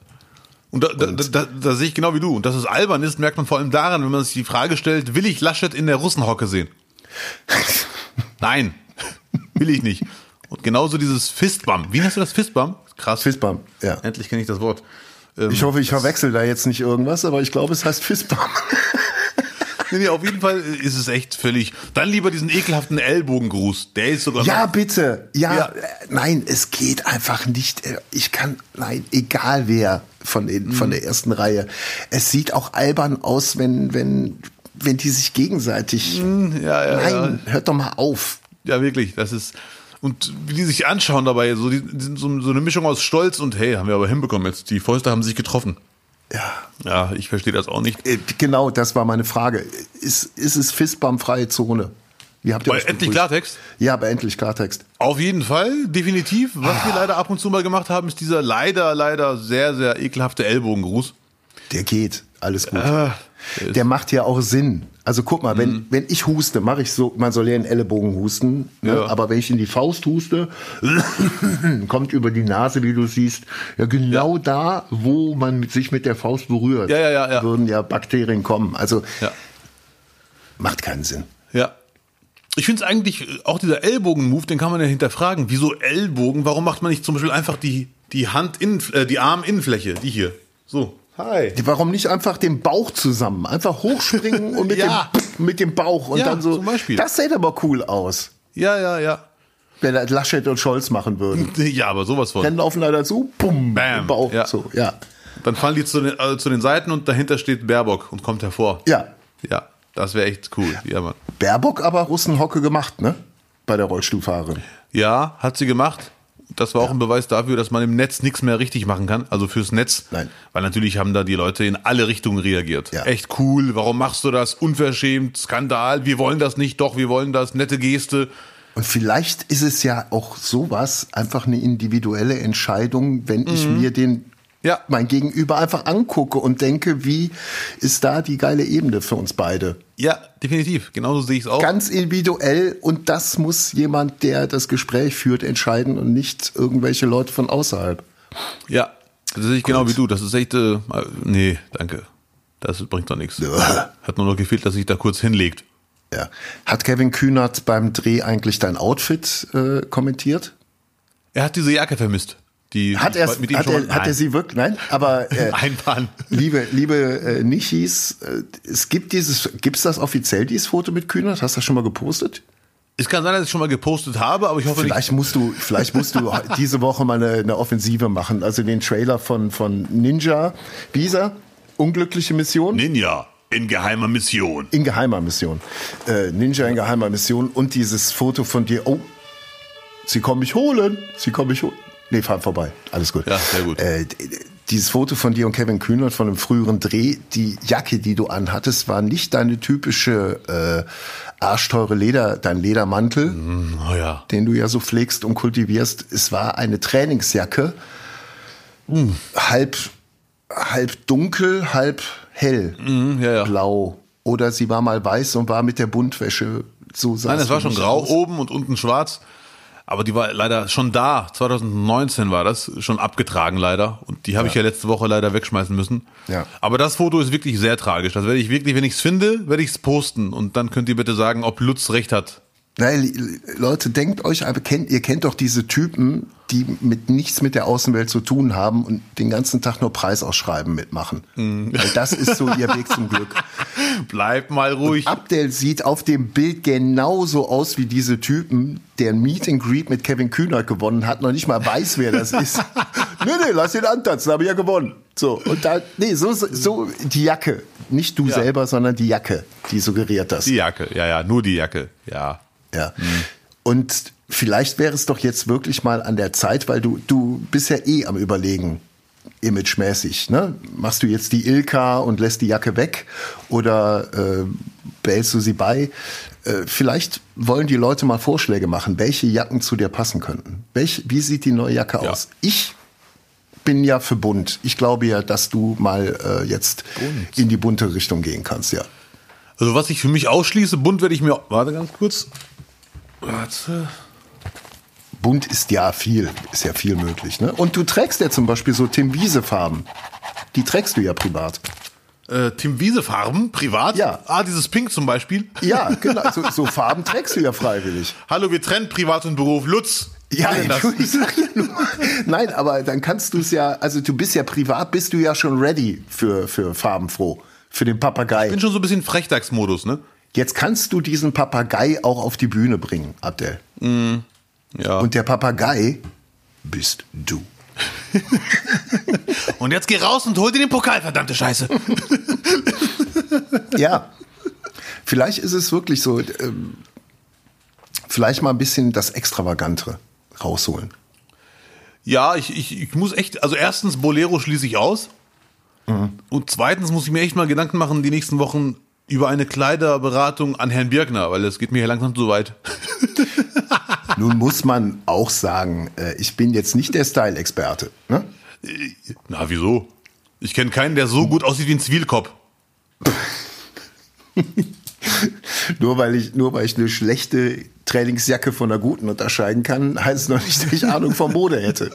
[SPEAKER 1] Und da, da, da, da sehe ich genau wie du. Und dass es albern ist, merkt man vor allem daran, wenn man sich die Frage stellt, will ich Laschet in der Russenhocke sehen? Nein, will ich nicht. Und genauso dieses Fistbump. Wie heißt du das? Fistbump? Krass.
[SPEAKER 2] Fistbump, ja.
[SPEAKER 1] Endlich kenne ich das Wort. Ähm,
[SPEAKER 2] Ich hoffe, ich verwechsel da jetzt nicht irgendwas, aber ich glaube, es heißt Fistbump.
[SPEAKER 1] nee, nee, auf jeden Fall ist es echt völlig. Dann lieber diesen ekelhaften Ellbogengruß. Der ist sogar
[SPEAKER 2] Ja, bitte. Ja,
[SPEAKER 1] Ja.
[SPEAKER 2] äh, nein, es geht einfach nicht. Äh, Ich kann, nein, egal wer von den, von der ersten Reihe. Es sieht auch albern aus, wenn, wenn, wenn die sich gegenseitig.
[SPEAKER 1] ja, ja,
[SPEAKER 2] nein, hört doch mal auf.
[SPEAKER 1] Ja, wirklich. Das ist. Und wie die sich anschauen dabei, so, die, so, so eine Mischung aus Stolz und hey, haben wir aber hinbekommen jetzt. Die Fäuste haben sich getroffen.
[SPEAKER 2] Ja.
[SPEAKER 1] Ja, ich verstehe das auch nicht.
[SPEAKER 2] Äh, Genau, das war meine Frage. Ist, ist es Fistbump-freie Zone? Wie habt ihr
[SPEAKER 1] Bei endlich? Klartext?
[SPEAKER 2] Ja, aber endlich Klartext.
[SPEAKER 1] Auf jeden Fall, definitiv. Was
[SPEAKER 2] Ah.
[SPEAKER 1] wir leider ab und zu mal gemacht haben, ist dieser leider, leider sehr, sehr ekelhafte Ellbogengruß.
[SPEAKER 2] Der geht, alles gut.
[SPEAKER 1] Ah,
[SPEAKER 2] der macht ja auch Sinn. Also guck mal,
[SPEAKER 1] Mhm.
[SPEAKER 2] wenn, wenn ich huste, mache ich so, man soll ja in Ellenbogen husten, ne?
[SPEAKER 1] Ja.
[SPEAKER 2] aber wenn ich in die Faust huste, kommt über die Nase, wie du siehst, ja genau da, wo man mit- sich mit der Faust berührt,
[SPEAKER 1] Ja, ja, ja, ja.
[SPEAKER 2] würden ja Bakterien kommen. Also
[SPEAKER 1] Ja.
[SPEAKER 2] macht keinen Sinn.
[SPEAKER 1] Ja. Ich finde es eigentlich, äh, auch dieser Ellbogen-Move, den kann man ja hinterfragen. Wieso Ellbogen? Warum macht man nicht zum Beispiel einfach die, die Hand, äh, die Arminnenfläche, die hier? So. Hi.
[SPEAKER 2] Warum nicht einfach den Bauch zusammen? Einfach hochspringen und mit,
[SPEAKER 1] Ja.
[SPEAKER 2] dem, mit dem Bauch und
[SPEAKER 1] Ja,
[SPEAKER 2] dann so.
[SPEAKER 1] zum Beispiel.
[SPEAKER 2] Das sähe aber cool aus,
[SPEAKER 1] Ja, ja, ja.
[SPEAKER 2] wenn Laschet und Scholz machen würden.
[SPEAKER 1] Ja, aber sowas von.
[SPEAKER 2] Rennen laufen da dazu, bumm,
[SPEAKER 1] Bam.
[SPEAKER 2] Bauch,
[SPEAKER 1] Ja.
[SPEAKER 2] so, ja.
[SPEAKER 1] Dann fallen die zu den, äh, zu den Seiten und dahinter steht Baerbock und kommt hervor.
[SPEAKER 2] Ja.
[SPEAKER 1] Ja, das wäre echt cool. Ja, Mann.
[SPEAKER 2] Baerbock aber Russenhocke gemacht, ne? Bei der Rollstuhlfahrerin.
[SPEAKER 1] Ja, hat sie gemacht. Das war auch ein Beweis dafür, dass man im Netz nichts mehr richtig machen kann. Also fürs Netz.
[SPEAKER 2] Nein.
[SPEAKER 1] Weil natürlich haben da die Leute in alle Richtungen reagiert.
[SPEAKER 2] Ja.
[SPEAKER 1] Echt cool. Warum machst du das? Unverschämt. Skandal. Wir wollen das nicht. Doch, wir wollen das. Nette Geste.
[SPEAKER 2] Und vielleicht ist es ja auch sowas, einfach eine individuelle Entscheidung, wenn ich mir den
[SPEAKER 1] Mhm. Ja.
[SPEAKER 2] mein Gegenüber einfach angucke und denke, wie ist da die geile Ebene für uns beide?
[SPEAKER 1] Ja, definitiv. Genauso sehe ich es auch.
[SPEAKER 2] Ganz individuell und das muss jemand, der das Gespräch führt, entscheiden und nicht irgendwelche Leute von außerhalb.
[SPEAKER 1] ja, das sehe ich genau wie du. Das ist echt. Äh, nee, danke. Das bringt doch nichts.
[SPEAKER 2] Ja.
[SPEAKER 1] Hat nur noch gefehlt, dass sich da kurz hinlegt.
[SPEAKER 2] Ja. Hat Kevin Kühnert beim Dreh eigentlich dein Outfit äh, kommentiert?
[SPEAKER 1] Er hat diese Jacke vermisst. Die
[SPEAKER 2] Hat, er,
[SPEAKER 1] mit ihm
[SPEAKER 2] hat, er, hat er sie wirklich? Nein, aber äh,
[SPEAKER 1] Einpaaren.
[SPEAKER 2] liebe, liebe äh, Nichis, äh, es gibt dieses, gibt's das offiziell, dieses Foto mit Kühnert? Hast du das schon mal gepostet?
[SPEAKER 1] Es kann sein, dass ich schon mal gepostet habe, aber ich hoffe nicht.
[SPEAKER 2] Vielleicht musst du, vielleicht musst du diese Woche mal eine, eine Offensive machen. Also den Trailer von, von Ninja, wie er? Unglückliche Mission?
[SPEAKER 1] Ninja in geheimer Mission.
[SPEAKER 2] In geheimer Mission. Äh, Ninja in geheimer Mission und dieses Foto von dir. Oh, sie kommen mich holen. Sie kommen mich holen. Nee, fahren vorbei. Alles gut.
[SPEAKER 1] Ja, sehr gut.
[SPEAKER 2] Äh, dieses Foto von dir und Kevin Kühnert von einem früheren Dreh, die Jacke, die du anhattest, war nicht deine typische äh, arschteure Leder, dein Ledermantel,
[SPEAKER 1] mm, oh ja.
[SPEAKER 2] den du ja so pflegst und kultivierst. Es war eine Trainingsjacke, mm. halb, halb dunkel, halb hell,
[SPEAKER 1] mm, ja, ja.
[SPEAKER 2] blau. Oder sie war mal weiß und war mit der Buntwäsche so
[SPEAKER 1] Nein, es war schon grau aus. oben und unten schwarz. Aber die war leider schon da, 2019 war das, schon abgetragen leider. Und die habe ja. ich ja letzte Woche leider wegschmeißen müssen.
[SPEAKER 2] Ja.
[SPEAKER 1] Aber das Foto ist wirklich sehr tragisch. Das werde ich wirklich, wenn ich es finde, werde ich es posten. Und dann könnt ihr bitte sagen, ob Lutz recht hat.
[SPEAKER 2] Nein, Leute, denkt euch, aber kennt, ihr kennt doch diese Typen, die mit nichts mit der Außenwelt zu tun haben und den ganzen Tag nur Preisausschreiben mitmachen. Mm. Weil das ist so ihr Weg zum Glück.
[SPEAKER 1] Bleib mal ruhig.
[SPEAKER 2] Und Abdel sieht auf dem Bild genauso aus wie diese Typen, der ein Meet and Greet mit Kevin Kühnert gewonnen hat, noch nicht mal weiß, wer das ist. nee, nee, lass ihn antanzen, habe ich ja gewonnen. So, und da, nee, so, so die Jacke. Nicht du ja. selber, sondern die Jacke, die suggeriert das.
[SPEAKER 1] Die Jacke, ja, ja, nur die Jacke, ja.
[SPEAKER 2] Ja. Mhm. Und vielleicht wäre es doch jetzt wirklich mal an der Zeit, weil du, du bist ja eh am Überlegen, imagemäßig. Ne? Machst du jetzt die Ilka und lässt die Jacke weg oder äh, behältst du sie bei? Äh, vielleicht wollen die Leute mal Vorschläge machen, welche Jacken zu dir passen könnten. Welch, wie sieht die neue Jacke ja. aus? Ich bin ja für bunt. Ich glaube ja, dass du mal äh, jetzt bunt. in die bunte Richtung gehen kannst, ja.
[SPEAKER 1] Also was ich für mich ausschließe, bunt werde ich mir, warte ganz kurz, Warte.
[SPEAKER 2] Bunt ist ja viel, ist ja viel möglich. Ne? Und du trägst ja zum Beispiel so Tim Wiese Farben. Die trägst du ja privat.
[SPEAKER 1] Äh, Tim Wiese Farben, privat?
[SPEAKER 2] Ja.
[SPEAKER 1] Ah, dieses Pink zum Beispiel?
[SPEAKER 2] Ja, genau. So, so Farben trägst du ja freiwillig.
[SPEAKER 1] Hallo, wir trennen Privat und Beruf. Lutz,
[SPEAKER 2] ja, ich sag ja nur. Nein, aber dann kannst du es ja, also du bist ja privat, bist du ja schon ready für, für farbenfroh, für den Papagei. Ich
[SPEAKER 1] bin schon so ein bisschen Frechdachsmodus, ne?
[SPEAKER 2] Jetzt kannst du diesen Papagei auch auf die Bühne bringen, Abdel.
[SPEAKER 1] Mm, ja.
[SPEAKER 2] Und der Papagei bist du.
[SPEAKER 1] und jetzt geh raus und hol dir den Pokal, verdammte Scheiße.
[SPEAKER 2] ja. Vielleicht ist es wirklich so, ähm, vielleicht mal ein bisschen das Extravagantere rausholen.
[SPEAKER 1] Ja, ich, ich, ich muss echt, also erstens, Bolero schließe ich aus. Mhm. Und zweitens muss ich mir echt mal Gedanken machen, die nächsten Wochen, über eine Kleiderberatung an Herrn Birkner, weil es geht mir hier langsam zu weit.
[SPEAKER 2] Nun muss man auch sagen, äh, ich bin jetzt nicht der Style-Experte. Ne?
[SPEAKER 1] Na, wieso? Ich kenne keinen, der so gut aussieht wie ein Zivilkopf.
[SPEAKER 2] nur weil ich nur weil ich eine schlechte Trainingsjacke von einer guten unterscheiden kann, heißt es noch nicht, dass ich Ahnung vom Mode hätte.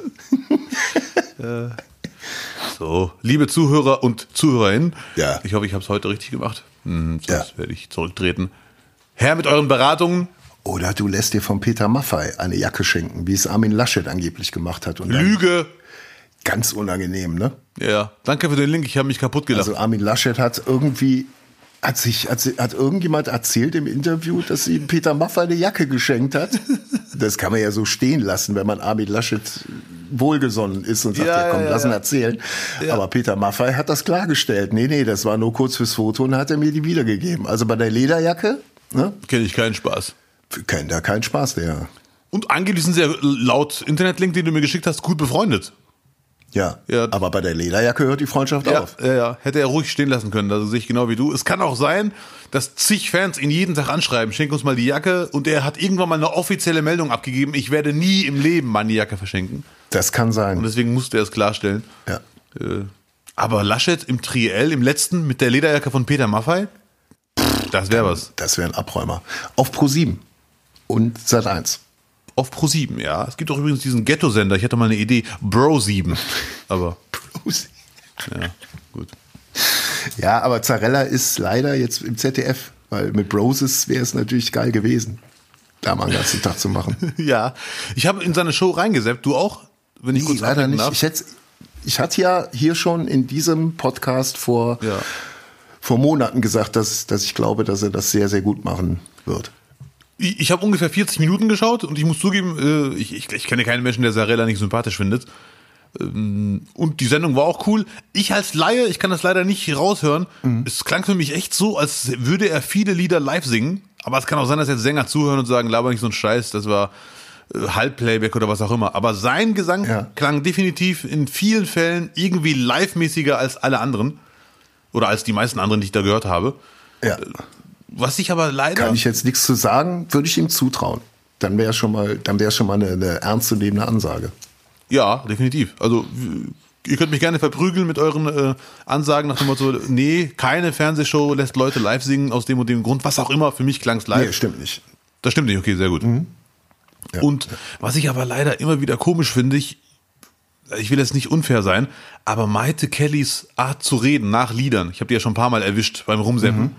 [SPEAKER 1] So, liebe Zuhörer und Zuhörerinnen,
[SPEAKER 2] ja.
[SPEAKER 1] ich hoffe, ich habe es heute richtig gemacht. Hm, sonst ja. werde ich zurücktreten. Herr mit euren Beratungen.
[SPEAKER 2] Oder du lässt dir von Peter Maffei eine Jacke schenken, wie es Armin Laschet angeblich gemacht hat. Und
[SPEAKER 1] Lüge!
[SPEAKER 2] Ganz unangenehm, ne?
[SPEAKER 1] Ja, danke für den Link, ich habe mich kaputt gelacht.
[SPEAKER 2] Also Armin Laschet hat irgendwie hat sich, hat, hat irgendjemand erzählt im Interview, dass ihm Peter Maffay eine Jacke geschenkt hat? Das kann man ja so stehen lassen, wenn man Armin Laschet wohlgesonnen ist und sagt, ja, ja komm, ja, lass ihn erzählen. Ja. Aber Peter Maffay hat das klargestellt. Nee, nee, das war nur kurz fürs Foto und hat er mir die wiedergegeben. Also bei der Lederjacke, ne?
[SPEAKER 1] Kenne ich keinen Spaß.
[SPEAKER 2] Kennt da keinen Spaß, der.
[SPEAKER 1] Und angeblich sind sie ja laut Internetlink, den du mir geschickt hast, gut befreundet.
[SPEAKER 2] Ja, ja, aber bei der Lederjacke hört die Freundschaft
[SPEAKER 1] ja,
[SPEAKER 2] auf.
[SPEAKER 1] Ja, ja, hätte er ruhig stehen lassen können. Also sehe ich genau wie du. Es kann auch sein, dass zig Fans ihn jeden Tag anschreiben, schenk uns mal die Jacke und er hat irgendwann mal eine offizielle Meldung abgegeben, ich werde nie im Leben meine Jacke verschenken.
[SPEAKER 2] Das kann sein.
[SPEAKER 1] Und deswegen musste er es klarstellen.
[SPEAKER 2] Ja.
[SPEAKER 1] Äh, aber Laschet im Triell, im letzten, mit der Lederjacke von Peter Maffei, das wäre was.
[SPEAKER 2] Das wäre ein Abräumer. Auf Pro 7 und Sat 1
[SPEAKER 1] auf Pro 7, ja. Es gibt auch übrigens diesen Ghetto-Sender, ich hatte mal eine Idee, Bro 7. Aber. Bro 7. Ja, gut.
[SPEAKER 2] Ja, aber Zarella ist leider jetzt im ZDF, weil mit Broses wäre es natürlich geil gewesen, da mal einen ganzen Tag zu machen.
[SPEAKER 1] ja, ich habe in seine Show reingesäppt, du auch?
[SPEAKER 2] Wenn ich nee, kurz leider nicht. Ich, hätte, ich hatte ja hier schon in diesem Podcast vor,
[SPEAKER 1] ja.
[SPEAKER 2] vor Monaten gesagt, dass, dass ich glaube, dass er das sehr, sehr gut machen wird.
[SPEAKER 1] Ich, habe ungefähr 40 Minuten geschaut und ich muss zugeben, äh, ich, ich, ich kenne keinen Menschen, der Sarella nicht sympathisch findet. Ähm, und die Sendung war auch cool. Ich als Laie, ich kann das leider nicht raushören. Mhm. Es klang für mich echt so, als würde er viele Lieder live singen. Aber es kann auch sein, dass jetzt Sänger zuhören und sagen, laber nicht so ein Scheiß. Das war äh, Halbplayback oder was auch immer. Aber sein Gesang
[SPEAKER 2] Ja.
[SPEAKER 1] klang definitiv in vielen Fällen irgendwie live-mäßiger als alle anderen. Oder als die meisten anderen, die ich da gehört habe.
[SPEAKER 2] Ja.
[SPEAKER 1] Was ich aber leider.
[SPEAKER 2] Kann ich jetzt nichts zu sagen, würde ich ihm zutrauen. Dann wäre schon mal, dann wäre schon mal eine, eine ernstzunehmende Ansage.
[SPEAKER 1] Ja, definitiv. Also ihr könnt mich gerne verprügeln mit euren äh, Ansagen nach dem Motto, nee, keine Fernsehshow lässt Leute live singen aus dem und dem Grund, was auch immer. Für mich klang's live.
[SPEAKER 2] Nee, stimmt nicht.
[SPEAKER 1] Das stimmt nicht, okay, sehr gut.
[SPEAKER 2] Mhm. Ja.
[SPEAKER 1] Und was ich aber leider immer wieder komisch finde, ich, ich will jetzt nicht unfair sein, aber Maite Kellys Art zu reden nach Liedern, ich habe die ja schon ein paar Mal erwischt beim Rumseppen,
[SPEAKER 2] Mhm.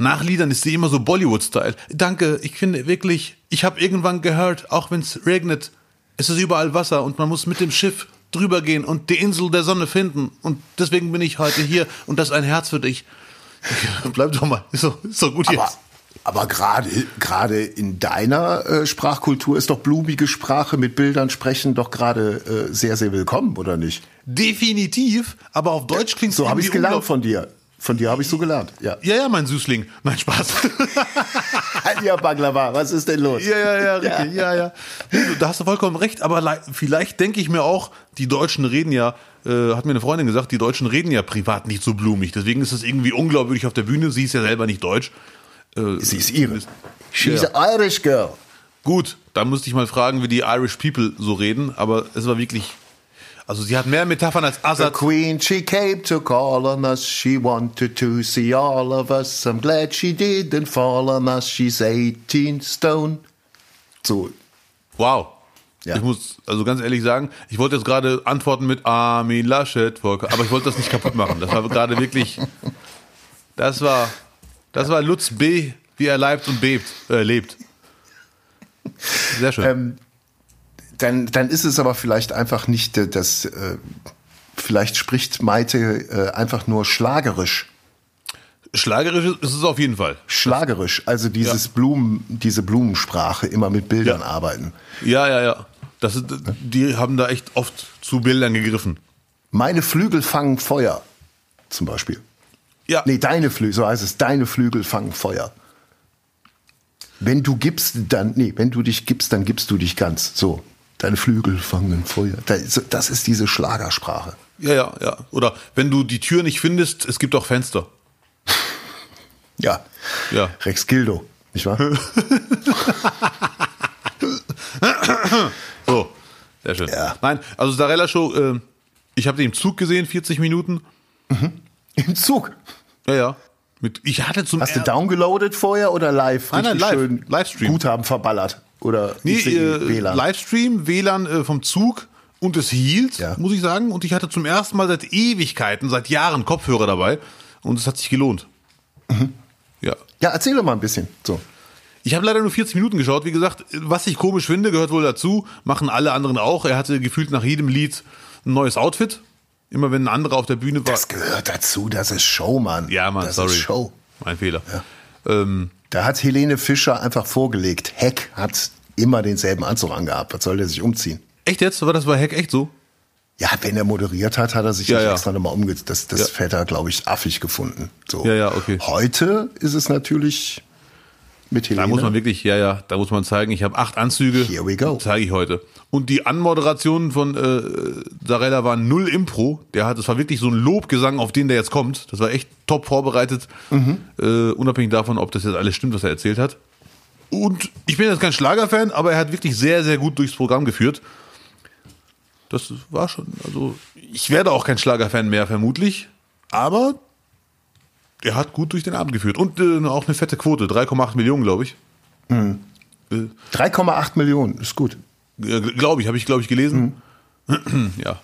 [SPEAKER 1] Nach Liedern ist sie immer so Bollywood-Style. Danke, ich finde wirklich, ich habe irgendwann gehört, auch wenn es regnet, es ist überall Wasser und man muss mit dem Schiff drüber gehen und die Insel der Sonne finden und deswegen bin ich heute hier und das ist ein Herz für dich. Bleib doch mal, ist ist doch gut
[SPEAKER 2] Aber,
[SPEAKER 1] jetzt.
[SPEAKER 2] aber gerade, gerade in deiner äh, Sprachkultur ist doch blumige Sprache mit Bildern sprechen doch gerade äh, sehr, sehr willkommen, oder nicht?
[SPEAKER 1] Definitiv, aber auf Deutsch klingt
[SPEAKER 2] So habe ich es gelernt von dir. Von dir habe ich so gelernt. Ja.
[SPEAKER 1] Ja, ja, mein Süßling. Nein, Spaß.
[SPEAKER 2] ja, Baklava, was ist denn los?
[SPEAKER 1] ja, ja, ja, richtig. Ja, ja. Du- Da hast du vollkommen recht, aber lei- vielleicht denke ich mir auch, die Deutschen reden ja, äh, hat mir eine Freundin gesagt, die Deutschen reden ja privat nicht so blumig. Deswegen ist es irgendwie unglaubwürdig auf der Bühne. Sie ist ja selber nicht deutsch. Äh,
[SPEAKER 2] Sie ist ihre. She's
[SPEAKER 1] Ja.
[SPEAKER 2] an Irish girl.
[SPEAKER 1] Gut, da musste ich mal fragen, wie die Irish People so reden, aber es war wirklich, also sie hat mehr Metaphern als
[SPEAKER 2] The
[SPEAKER 1] Assad.
[SPEAKER 2] queen, she came to call on us. She wanted to see all of us. I'm glad she didn't fall on us. She's 18 stone. So,
[SPEAKER 1] Wow.
[SPEAKER 2] Ja.
[SPEAKER 1] Ich muss also ganz ehrlich sagen, ich wollte jetzt gerade antworten mit Armin Laschet, Volker, aber ich wollte das nicht kaputt machen. Das war gerade wirklich, das war, das war Lutz B., wie er leibt und bebt, äh, lebt. Sehr schön.
[SPEAKER 2] ähm, dann, dann ist es aber vielleicht einfach nicht äh, das, äh, vielleicht spricht Maite äh, einfach nur schlagerisch.
[SPEAKER 1] Schlagerisch ist es auf jeden Fall.
[SPEAKER 2] Schlagerisch, also dieses Blumen, diese Blumensprache, immer mit Bildern
[SPEAKER 1] Ja.
[SPEAKER 2] arbeiten.
[SPEAKER 1] Ja, ja, ja. Das ist, die haben da echt oft zu Bildern gegriffen.
[SPEAKER 2] Meine Flügel fangen Feuer, zum Beispiel.
[SPEAKER 1] Ja,
[SPEAKER 2] Nee, deine Flügel, so heißt es, deine Flügel fangen Feuer. Wenn du gibst, dann, nee, wenn du dich gibst, dann gibst du dich ganz. So, deine Flügel fangen Feuer. Das ist diese Schlagersprache.
[SPEAKER 1] ja, ja, ja. Oder wenn du die Tür nicht findest, es gibt auch Fenster.
[SPEAKER 2] Ja.
[SPEAKER 1] Ja.
[SPEAKER 2] Rex Gildo, nicht wahr?
[SPEAKER 1] So, sehr schön.
[SPEAKER 2] Ja.
[SPEAKER 1] Nein, also Starella Show, äh, ich habe den im Zug gesehen, 40 Minuten.
[SPEAKER 2] Im Zug.
[SPEAKER 1] Ja, ja. Mit, ich hatte zum
[SPEAKER 2] Hast du downgeloadet vorher oder live?
[SPEAKER 1] Nein, nein, live.
[SPEAKER 2] Schön
[SPEAKER 1] Livestream.
[SPEAKER 2] Guthaben verballert. Oder
[SPEAKER 1] nee, äh,
[SPEAKER 2] WLAN.
[SPEAKER 1] Livestream, WLAN äh, vom Zug und es hielt,
[SPEAKER 2] Ja.
[SPEAKER 1] muss ich sagen. Und ich hatte zum ersten Mal seit Ewigkeiten, seit Jahren Kopfhörer dabei und es hat sich gelohnt.
[SPEAKER 2] Mhm.
[SPEAKER 1] Ja.
[SPEAKER 2] Ja, erzähl doch mal ein bisschen. So.
[SPEAKER 1] Ich habe leider nur 40 Minuten geschaut. Wie gesagt, was ich komisch finde, gehört wohl dazu. Machen alle anderen auch. Er hatte gefühlt nach jedem Lied ein neues Outfit. Immer wenn ein anderer auf der Bühne war.
[SPEAKER 2] Das gehört dazu, das ist Show, Mann.
[SPEAKER 1] ja, Mann,
[SPEAKER 2] das
[SPEAKER 1] sorry.
[SPEAKER 2] ist Show.
[SPEAKER 1] Mein Fehler. Ähm,
[SPEAKER 2] Da hat Helene Fischer einfach vorgelegt. Heck hat immer denselben Anzug angehabt. Was soll der sich umziehen?
[SPEAKER 1] echt jetzt? War das bei Hack echt so?
[SPEAKER 2] Ja, wenn er moderiert hat, hat er sich
[SPEAKER 1] Ja, ja.
[SPEAKER 2] extra nochmal umgezogen. Das, das
[SPEAKER 1] Ja.
[SPEAKER 2] Fett hat, glaube ich, affig gefunden. So.
[SPEAKER 1] Ja, ja, okay.
[SPEAKER 2] Heute ist es natürlich mit Helene.
[SPEAKER 1] Da muss man wirklich, ja, ja, da muss man zeigen, ich habe acht Anzüge.
[SPEAKER 2] Here we go.
[SPEAKER 1] Zeige ich heute. Und die Anmoderationen von äh, Darella waren null Impro. Der hat, es war wirklich so ein Lobgesang, auf den der jetzt kommt. Das war echt top vorbereitet.
[SPEAKER 2] Mhm.
[SPEAKER 1] Äh, unabhängig davon, ob das jetzt alles stimmt, was er erzählt hat. Und ich bin jetzt kein Schlagerfan, aber er hat wirklich sehr, sehr gut durchs Programm geführt. Das war schon, also ich werde auch kein Schlagerfan mehr vermutlich, aber er hat gut durch den Abend geführt. Und äh, auch eine fette Quote, 3,8 Millionen, glaube ich.
[SPEAKER 2] 3,8 Millionen, ist gut.
[SPEAKER 1] Äh, glaube ich, habe ich, glaube ich, gelesen. ja.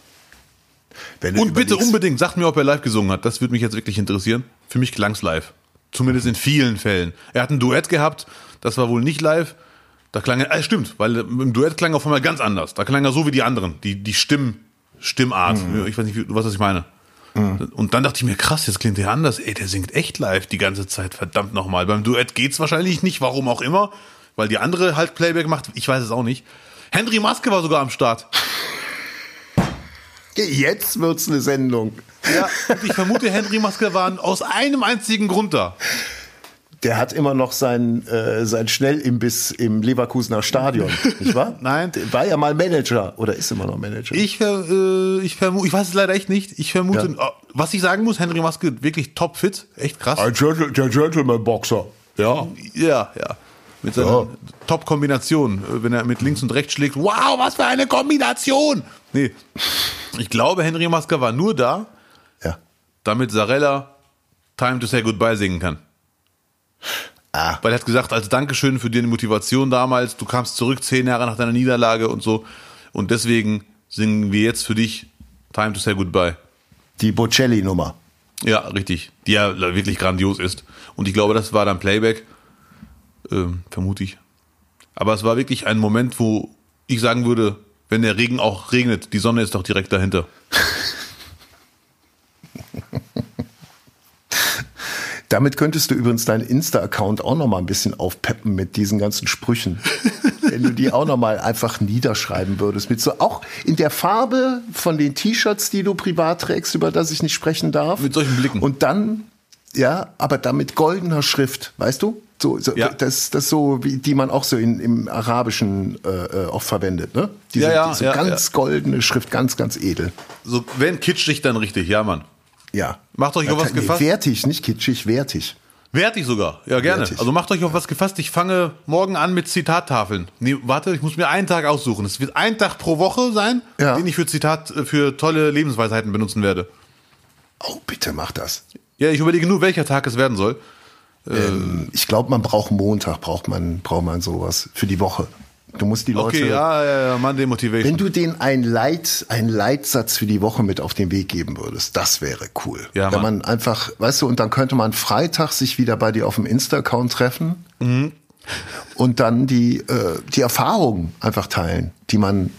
[SPEAKER 2] Wenn du
[SPEAKER 1] Und bitte unbedingt, sagt mir, ob er live gesungen hat. Das würde mich jetzt wirklich interessieren. Für mich klang's live. Zumindest in vielen Fällen. Er hat ein Duett gehabt, das war wohl nicht live. Da klang er, äh, stimmt, weil im Duett klang er auf einmal ganz anders. Da klang er so wie die anderen, die, die Stimm, Stimmart. Ich weiß nicht, was ich meine. Und dann dachte ich mir, krass, jetzt klingt der anders. Ey, der singt echt live die ganze Zeit, verdammt nochmal. Beim Duett geht's wahrscheinlich nicht, warum auch immer. Weil die andere halt Playback macht, ich weiß es auch nicht. Henry Maske war sogar am Start.
[SPEAKER 2] Jetzt wird's eine Sendung.
[SPEAKER 1] Ja, ich vermute, Henry Maske waren aus einem einzigen Grund da.
[SPEAKER 2] Der hat immer noch sein, äh, sein Schnellimbiss im Leverkusener Stadion, nicht wahr?
[SPEAKER 1] Nein.
[SPEAKER 2] War ja mal Manager oder ist immer noch Manager.
[SPEAKER 1] Ich, äh, ich vermute, ich weiß es leider echt nicht. Ich vermute,
[SPEAKER 2] Ja.
[SPEAKER 1] oh, was ich sagen muss, Henry Maske wirklich top fit, echt krass.
[SPEAKER 2] Ein Gentle, der Gentleman-Boxer. Ja.
[SPEAKER 1] Ja, ja. Mit seiner
[SPEAKER 2] Ja.
[SPEAKER 1] Top-Kombination, äh, wenn er mit links und rechts schlägt. Wow, was für eine Kombination! Nee, ich glaube, Henry Maske war nur da,
[SPEAKER 2] Ja.
[SPEAKER 1] damit Sarella Time to Say Goodbye singen kann.
[SPEAKER 2] Ah,
[SPEAKER 1] Weil er hat gesagt, als Dankeschön für deine Motivation damals, du kamst zurück zehn Jahre nach deiner Niederlage und so. Und deswegen singen wir jetzt für dich Time to Say Goodbye.
[SPEAKER 2] die Bocelli-Nummer.
[SPEAKER 1] Ja, richtig. Die ja wirklich grandios ist. Und ich glaube, das war dann Playback. Ähm, vermute ich. Aber es war wirklich ein Moment, wo ich sagen würde, wenn der Regen auch regnet, die Sonne ist doch direkt dahinter.
[SPEAKER 2] Damit könntest du übrigens deinen Insta-Account auch noch mal ein bisschen aufpeppen mit diesen ganzen Sprüchen. Wenn du die auch noch mal einfach niederschreiben würdest. Mit so, auch in der Farbe von den T-Shirts, die du privat trägst, über das ich nicht sprechen darf.
[SPEAKER 1] Mit solchen Blicken.
[SPEAKER 2] Und dann, ja, aber dann mit goldener Schrift, weißt du? So, so
[SPEAKER 1] Ja.
[SPEAKER 2] das, das so, wie, die man auch so in, im Arabischen äh, äh, oft verwendet, ne? Diese,
[SPEAKER 1] Ja, ja,
[SPEAKER 2] diese ganz goldene Schrift, ganz, ganz edel.
[SPEAKER 1] So, wenn kitschig, dann richtig, ja, Mann.
[SPEAKER 2] Ja.
[SPEAKER 1] Macht euch auf was
[SPEAKER 2] nee,
[SPEAKER 1] gefasst?
[SPEAKER 2] Wertig, nicht kitschig, wertig.
[SPEAKER 1] Wertig sogar, ja gerne.
[SPEAKER 2] Wertig.
[SPEAKER 1] Also macht euch auf was gefasst. Ich fange morgen an mit Zitattafeln. Nee, warte, ich muss mir einen Tag aussuchen. Es wird ein Tag pro Woche sein, den ich für Zitat, äh, für tolle Lebensweisheiten benutzen werde.
[SPEAKER 2] Oh, bitte mach das.
[SPEAKER 1] Ja, ich überlege nur, welcher Tag es werden soll.
[SPEAKER 2] Ähm, ich glaube, man braucht Montag, braucht man, braucht man sowas für die Woche. Du musst die Leute.
[SPEAKER 1] Okay, ja, ja, ja, Monday Motivation.
[SPEAKER 2] Wenn du denen einen, Leit, einen Leitsatz für die Woche mit auf den Weg geben würdest, das wäre cool.
[SPEAKER 1] Ja,
[SPEAKER 2] Wenn
[SPEAKER 1] Mann.
[SPEAKER 2] man einfach, weißt du, und dann könnte man Freitag sich wieder bei dir auf dem Insta-Account treffen
[SPEAKER 1] Mhm.
[SPEAKER 2] und dann die, äh, die Erfahrungen einfach teilen, die man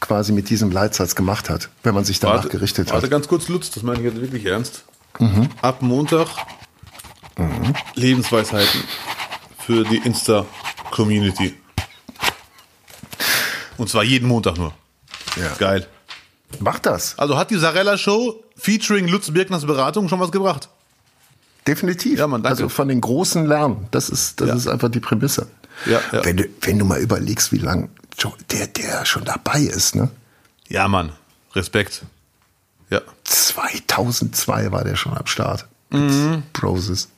[SPEAKER 2] quasi mit diesem Leitsatz gemacht hat, wenn man sich danach gerichtet
[SPEAKER 1] warte
[SPEAKER 2] hat.
[SPEAKER 1] ganz kurz, Lutz, das meine ich jetzt wirklich ernst. Ab Montag Lebensweisheiten für die Insta-Community. Und zwar jeden Montag nur.
[SPEAKER 2] Ja.
[SPEAKER 1] Geil.
[SPEAKER 2] Mach das.
[SPEAKER 1] Also hat die Sarella-Show featuring Lutz Birkners Beratung schon was gebracht?
[SPEAKER 2] Definitiv.
[SPEAKER 1] Ja, Mann, danke.
[SPEAKER 2] Also von den Großen lernen. Das ist, das
[SPEAKER 1] Ja.
[SPEAKER 2] ist einfach die Prämisse.
[SPEAKER 1] Ja, ja.
[SPEAKER 2] Wenn, du, wenn du mal überlegst, wie lang der, der schon dabei ist, ne?
[SPEAKER 1] Ja, Mann. Respekt. Ja.
[SPEAKER 2] 2002 war der schon am Start. Mit Broses.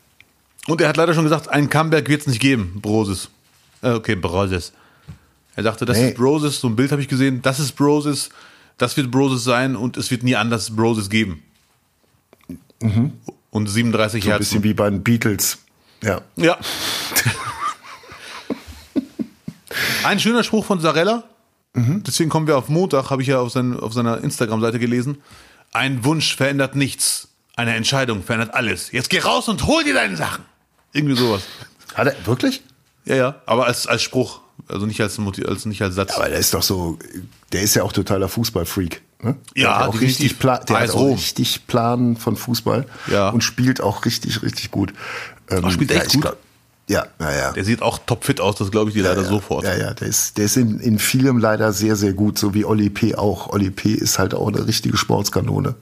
[SPEAKER 1] Und er hat leider schon gesagt, ein Comeback wird es nicht geben, Broses. Äh, okay, Broses. Er sagte, das
[SPEAKER 2] Nee.
[SPEAKER 1] ist Broses, so ein Bild habe ich gesehen, das ist Broses, das wird Broses sein und es wird nie anders Broses geben. Und 37
[SPEAKER 2] Mhm. So ein bisschen wie bei den Beatles. Ja.
[SPEAKER 1] Ja. ein schöner Spruch von Sarella.
[SPEAKER 2] Mhm.
[SPEAKER 1] Deswegen kommen wir auf Montag, habe ich ja auf, sein, auf seiner Instagram-Seite gelesen. Ein Wunsch verändert nichts. Eine Entscheidung verändert alles. Jetzt geh raus und hol dir deine Sachen. Irgendwie sowas.
[SPEAKER 2] Hat er wirklich?
[SPEAKER 1] Ja, ja, aber als, als Spruch, also nicht als, Motiv- als, nicht als Satz.
[SPEAKER 2] Aber der ist doch so, der ist ja auch totaler Fußballfreak. Ne? Der
[SPEAKER 1] Ja,
[SPEAKER 2] hat auch richtig, Pla der hat auch richtig Plan von Fußball
[SPEAKER 1] Ja.
[SPEAKER 2] und spielt auch richtig, richtig gut. Ähm,
[SPEAKER 1] Ach, spielt
[SPEAKER 2] ja,
[SPEAKER 1] echt gut?
[SPEAKER 2] glaub- ja, naja.
[SPEAKER 1] Der sieht auch topfit aus, das glaube ich dir leider
[SPEAKER 2] ja,
[SPEAKER 1] sofort.
[SPEAKER 2] Ja, ja, der ist, der ist in, in vielem leider sehr, sehr gut, so wie Oli P. auch. Oli P. ist halt auch eine richtige Sportskanone.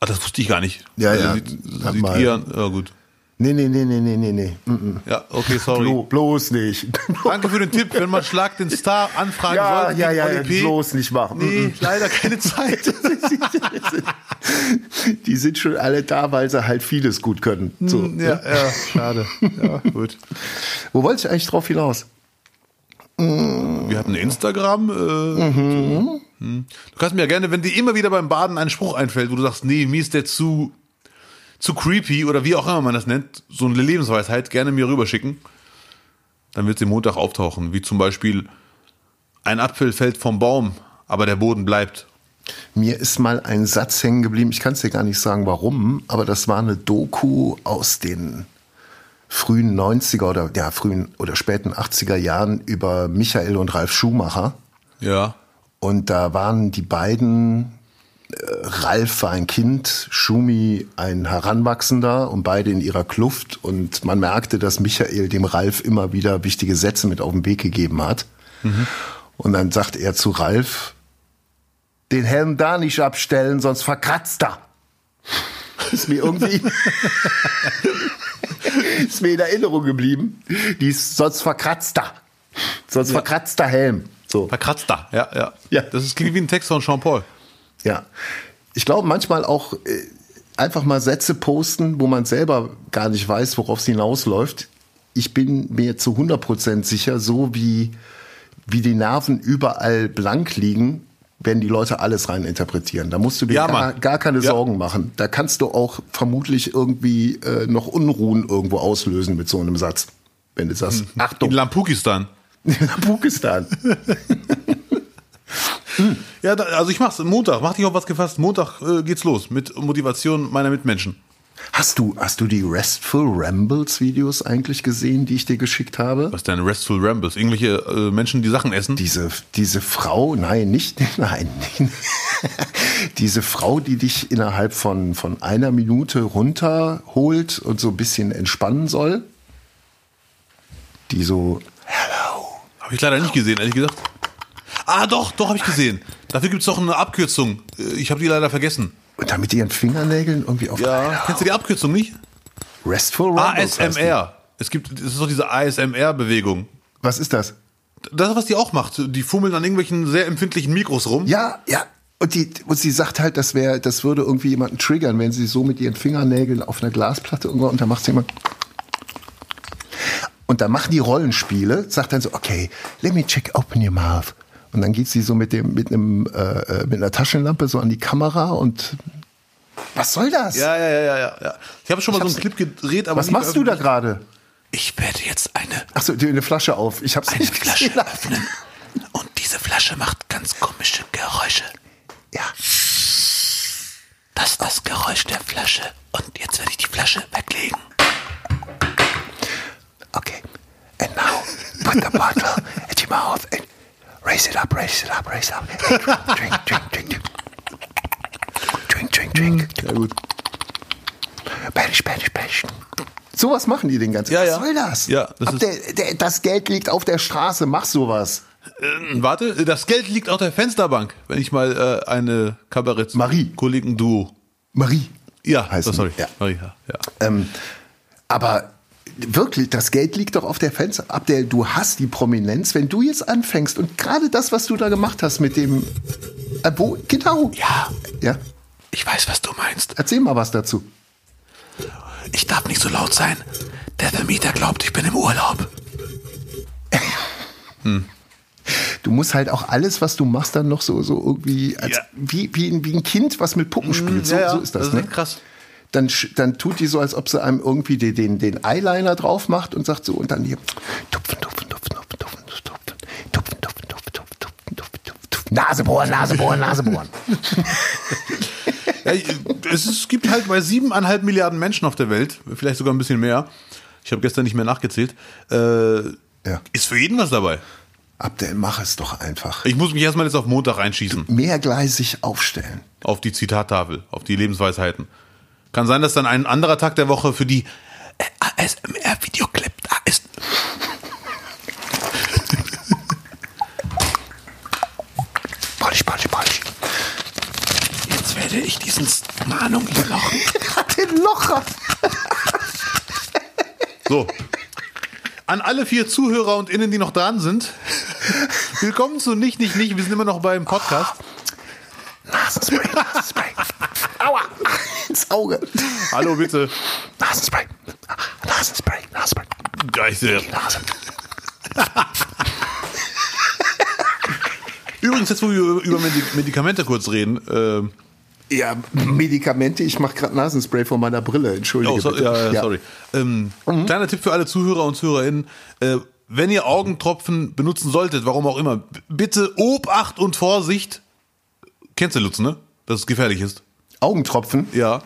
[SPEAKER 1] Ah, das wusste ich gar nicht.
[SPEAKER 2] Ja,
[SPEAKER 1] Also
[SPEAKER 2] ja.
[SPEAKER 1] Sieht, sieht
[SPEAKER 2] mal-
[SPEAKER 1] eher, ja gut.
[SPEAKER 2] Nee, nee, nee, nee, nee, nee, nee. Mm -mm.
[SPEAKER 1] Ja, okay, sorry.
[SPEAKER 2] Blo, bloß nicht.
[SPEAKER 1] Danke für den Tipp, wenn man Schlag den Star anfragen
[SPEAKER 2] Ja,
[SPEAKER 1] sollte.
[SPEAKER 2] ja, ja, ja, bloß nicht machen.
[SPEAKER 1] Nee, leider keine Zeit.
[SPEAKER 2] Die sind schon alle da, weil sie halt vieles gut können. So,
[SPEAKER 1] ja,
[SPEAKER 2] ne?
[SPEAKER 1] ja, schade. Ja, gut.
[SPEAKER 2] Wo wollte ich eigentlich drauf hinaus?
[SPEAKER 1] Wir hatten Instagram. Äh, hm. Du kannst mir ja gerne, wenn dir immer wieder beim Baden ein Spruch einfällt, wo du sagst, nee, mir ist der zu, zu creepy oder wie auch immer man das nennt, so eine Lebensweisheit, gerne mir rüberschicken. Dann wird sie Montag auftauchen. Wie zum Beispiel, ein Apfel fällt vom Baum, aber der Boden bleibt.
[SPEAKER 2] Mir ist mal ein Satz hängen geblieben. Ich kann es dir gar nicht sagen, warum, aber das war eine Doku aus den frühen 90er oder ja, frühen oder späten 80er Jahren über Michael und Ralf Schumacher.
[SPEAKER 1] Ja.
[SPEAKER 2] Und da waren die beiden, Ralf war ein Kind, Schumi ein Heranwachsender und beide in ihrer Kluft. Und man merkte, dass Michael dem Ralf immer wieder wichtige Sätze mit auf den Weg gegeben hat. Und dann sagt er zu Ralf, den Helm da nicht abstellen, sonst verkratzt er. Ist mir irgendwie, ist mir in Erinnerung geblieben. Die ist sonst verkratzter. Sonst ja. verkratzter Helm. So.
[SPEAKER 1] Verkratzter, ja, ja. ja. Das ist, klingt wie ein Text von Jean-Paul.
[SPEAKER 2] Ja. Ich glaube manchmal auch äh, einfach mal Sätze posten, wo man selber gar nicht weiß, worauf es hinausläuft. Ich bin mir zu 100% sicher, so wie, wie die Nerven überall blank liegen, werden die Leute alles rein interpretieren. Da musst du dir ja, gar, gar, keine ja. Sorgen machen. Da kannst du auch vermutlich irgendwie äh, noch Unruhen irgendwo auslösen mit so einem Satz. Wenn du sagst, hm.
[SPEAKER 1] Achtung. In Lampukistan.
[SPEAKER 2] In Lampukistan.
[SPEAKER 1] Ja, da, also ich mach's Montag, mach dich auf was gefasst. Montag äh, geht's los mit Motivation meiner Mitmenschen.
[SPEAKER 2] Hast du, hast du die Restful Rambles Videos eigentlich gesehen, die ich dir geschickt habe?
[SPEAKER 1] Was denn Restful Rambles? Irgendwelche äh, Menschen, die Sachen essen?
[SPEAKER 2] Diese, diese Frau, nein, nicht, nein. diese Frau, die dich innerhalb von, von einer Minute runterholt und so ein bisschen entspannen soll. Die so, hello.
[SPEAKER 1] Habe ich leider nicht gesehen, ehrlich gesagt. Ah, doch, doch, habe ich gesehen. Dafür gibt es doch eine Abkürzung. Äh, ich habe die leider vergessen.
[SPEAKER 2] Und damit ihren Fingernägeln irgendwie auf.
[SPEAKER 1] Ja, kennst du die Abkürzung nicht?
[SPEAKER 2] Restful Rumbles
[SPEAKER 1] ASMR. Es gibt, es ist doch diese ASMR-Bewegung.
[SPEAKER 2] Was ist das?
[SPEAKER 1] Das ist, was die auch macht. Die fummeln an irgendwelchen sehr empfindlichen Mikros rum.
[SPEAKER 2] Ja, ja. Und, die, und sie sagt halt, das wäre, das würde irgendwie jemanden triggern, wenn sie so mit ihren Fingernägeln auf einer Glasplatte irgendwo und dann macht sie immer. Und dann machen die Rollenspiele, sagt dann so, okay, let me check, open your mouth. Und dann geht sie so mit dem mit einem äh, äh, mit einer Taschenlampe so an die Kamera und was soll das?
[SPEAKER 1] Ja, ja, ja, ja, ja. Ich habe schon mal so einen Clip gedreht, aber
[SPEAKER 2] was machst du da gerade?
[SPEAKER 1] Ich werde jetzt eine
[SPEAKER 2] Ach so, eine Flasche auf. Ich habe
[SPEAKER 1] eine Flasche öffnen und diese Flasche macht ganz komische Geräusche.
[SPEAKER 2] Ja.
[SPEAKER 1] Das ist das Geräusch der Flasche und jetzt werde ich die Flasche weglegen.
[SPEAKER 2] Okay. And now put the bottle at your mouth and Raise it up, raise it up, raise it up. Drink, drink, drink, drink. Drink, drink, drink. Ja, gut. Spanish, Spanish, Spanish. Sowas machen die den ganzen
[SPEAKER 1] Tag.
[SPEAKER 2] Ja,
[SPEAKER 1] ja.
[SPEAKER 2] Was soll das?
[SPEAKER 1] Ja,
[SPEAKER 2] das, ist der, der, das Geld liegt auf der Straße, mach sowas.
[SPEAKER 1] Äh, warte, das Geld liegt auf der Fensterbank, wenn ich mal äh, eine Kabarett
[SPEAKER 2] Marie
[SPEAKER 1] Kollegen Duo.
[SPEAKER 2] Marie.
[SPEAKER 1] Ja, heißt oh, sorry. Ja. Marie, ja.
[SPEAKER 2] ja. Ähm, aber wirklich, das Geld liegt doch auf der Fenster. Abdel, du hast die Prominenz, wenn du jetzt anfängst und gerade das, was du da gemacht hast mit dem, äh, wo, genau.
[SPEAKER 1] Ja.
[SPEAKER 2] Ja.
[SPEAKER 1] Ich weiß, was du meinst.
[SPEAKER 2] Erzähl mal was dazu.
[SPEAKER 1] Ich darf nicht so laut sein. Der Vermieter glaubt, ich bin im Urlaub.
[SPEAKER 2] hm. Du musst halt auch alles, was du machst, dann noch so, so irgendwie, als,
[SPEAKER 1] ja.
[SPEAKER 2] wie, wie, wie ein Kind, was mit Puppen hm, spielt. So,
[SPEAKER 1] ja,
[SPEAKER 2] so ist das.
[SPEAKER 1] Das ist
[SPEAKER 2] ne?
[SPEAKER 1] krass
[SPEAKER 2] dann, dann tut die so, als ob sie einem irgendwie den, den, den Eyeliner drauf macht und sagt so, und dann hier, tupfen, tupfen, tupfen, tupfen, tupfen, tupfen, tupfen, tupfen, tupfen, tupfen, tupfen, tupfen, tupfen, Nase bohren, Nase bohren, Nase bohren.
[SPEAKER 1] ja, es, es gibt halt bei siebeneinhalb Milliarden Menschen auf der Welt, vielleicht sogar ein bisschen mehr. Ich habe gestern nicht mehr nachgezählt. Äh, ja. Ist für jeden was dabei.
[SPEAKER 2] Abdel, mach es doch einfach.
[SPEAKER 1] Ich muss mich erstmal jetzt auf Montag reinschießen.
[SPEAKER 2] Mehrgleisig aufstellen.
[SPEAKER 1] Auf die Zitattafel, auf die Lebensweisheiten. Kann sein, dass dann ein anderer Tag der Woche für die ASMR-Videoclip da ist.
[SPEAKER 2] polish, polish, polish.
[SPEAKER 1] Jetzt werde ich diesen Mahnung lochen.
[SPEAKER 2] Den Locher.
[SPEAKER 1] So. An alle vier Zuhörer und Innen, die noch dran sind. Willkommen zu Nicht, Nicht, Nicht. Wir sind immer noch beim Podcast.
[SPEAKER 2] Nasenspray, Nasenspray. Aua ins Auge.
[SPEAKER 1] Hallo, bitte.
[SPEAKER 2] Nasenspray. Nasenspray. Nasenspray.
[SPEAKER 1] Ja, ich sehe.
[SPEAKER 2] Nase.
[SPEAKER 1] Übrigens, jetzt wo wir über Medikamente kurz reden.
[SPEAKER 2] Äh, ja, Medikamente. Ich mache gerade Nasenspray vor meiner Brille. Entschuldige. Oh,
[SPEAKER 1] so, ja, ja, sorry. Ähm, mhm. Kleiner Tipp für alle Zuhörer und Zuhörerinnen. Äh, wenn ihr Augentropfen benutzen solltet, warum auch immer, bitte Obacht und Vorsicht. Kennst du Lutz, ne? Dass es gefährlich ist.
[SPEAKER 2] Augentropfen?
[SPEAKER 1] Ja.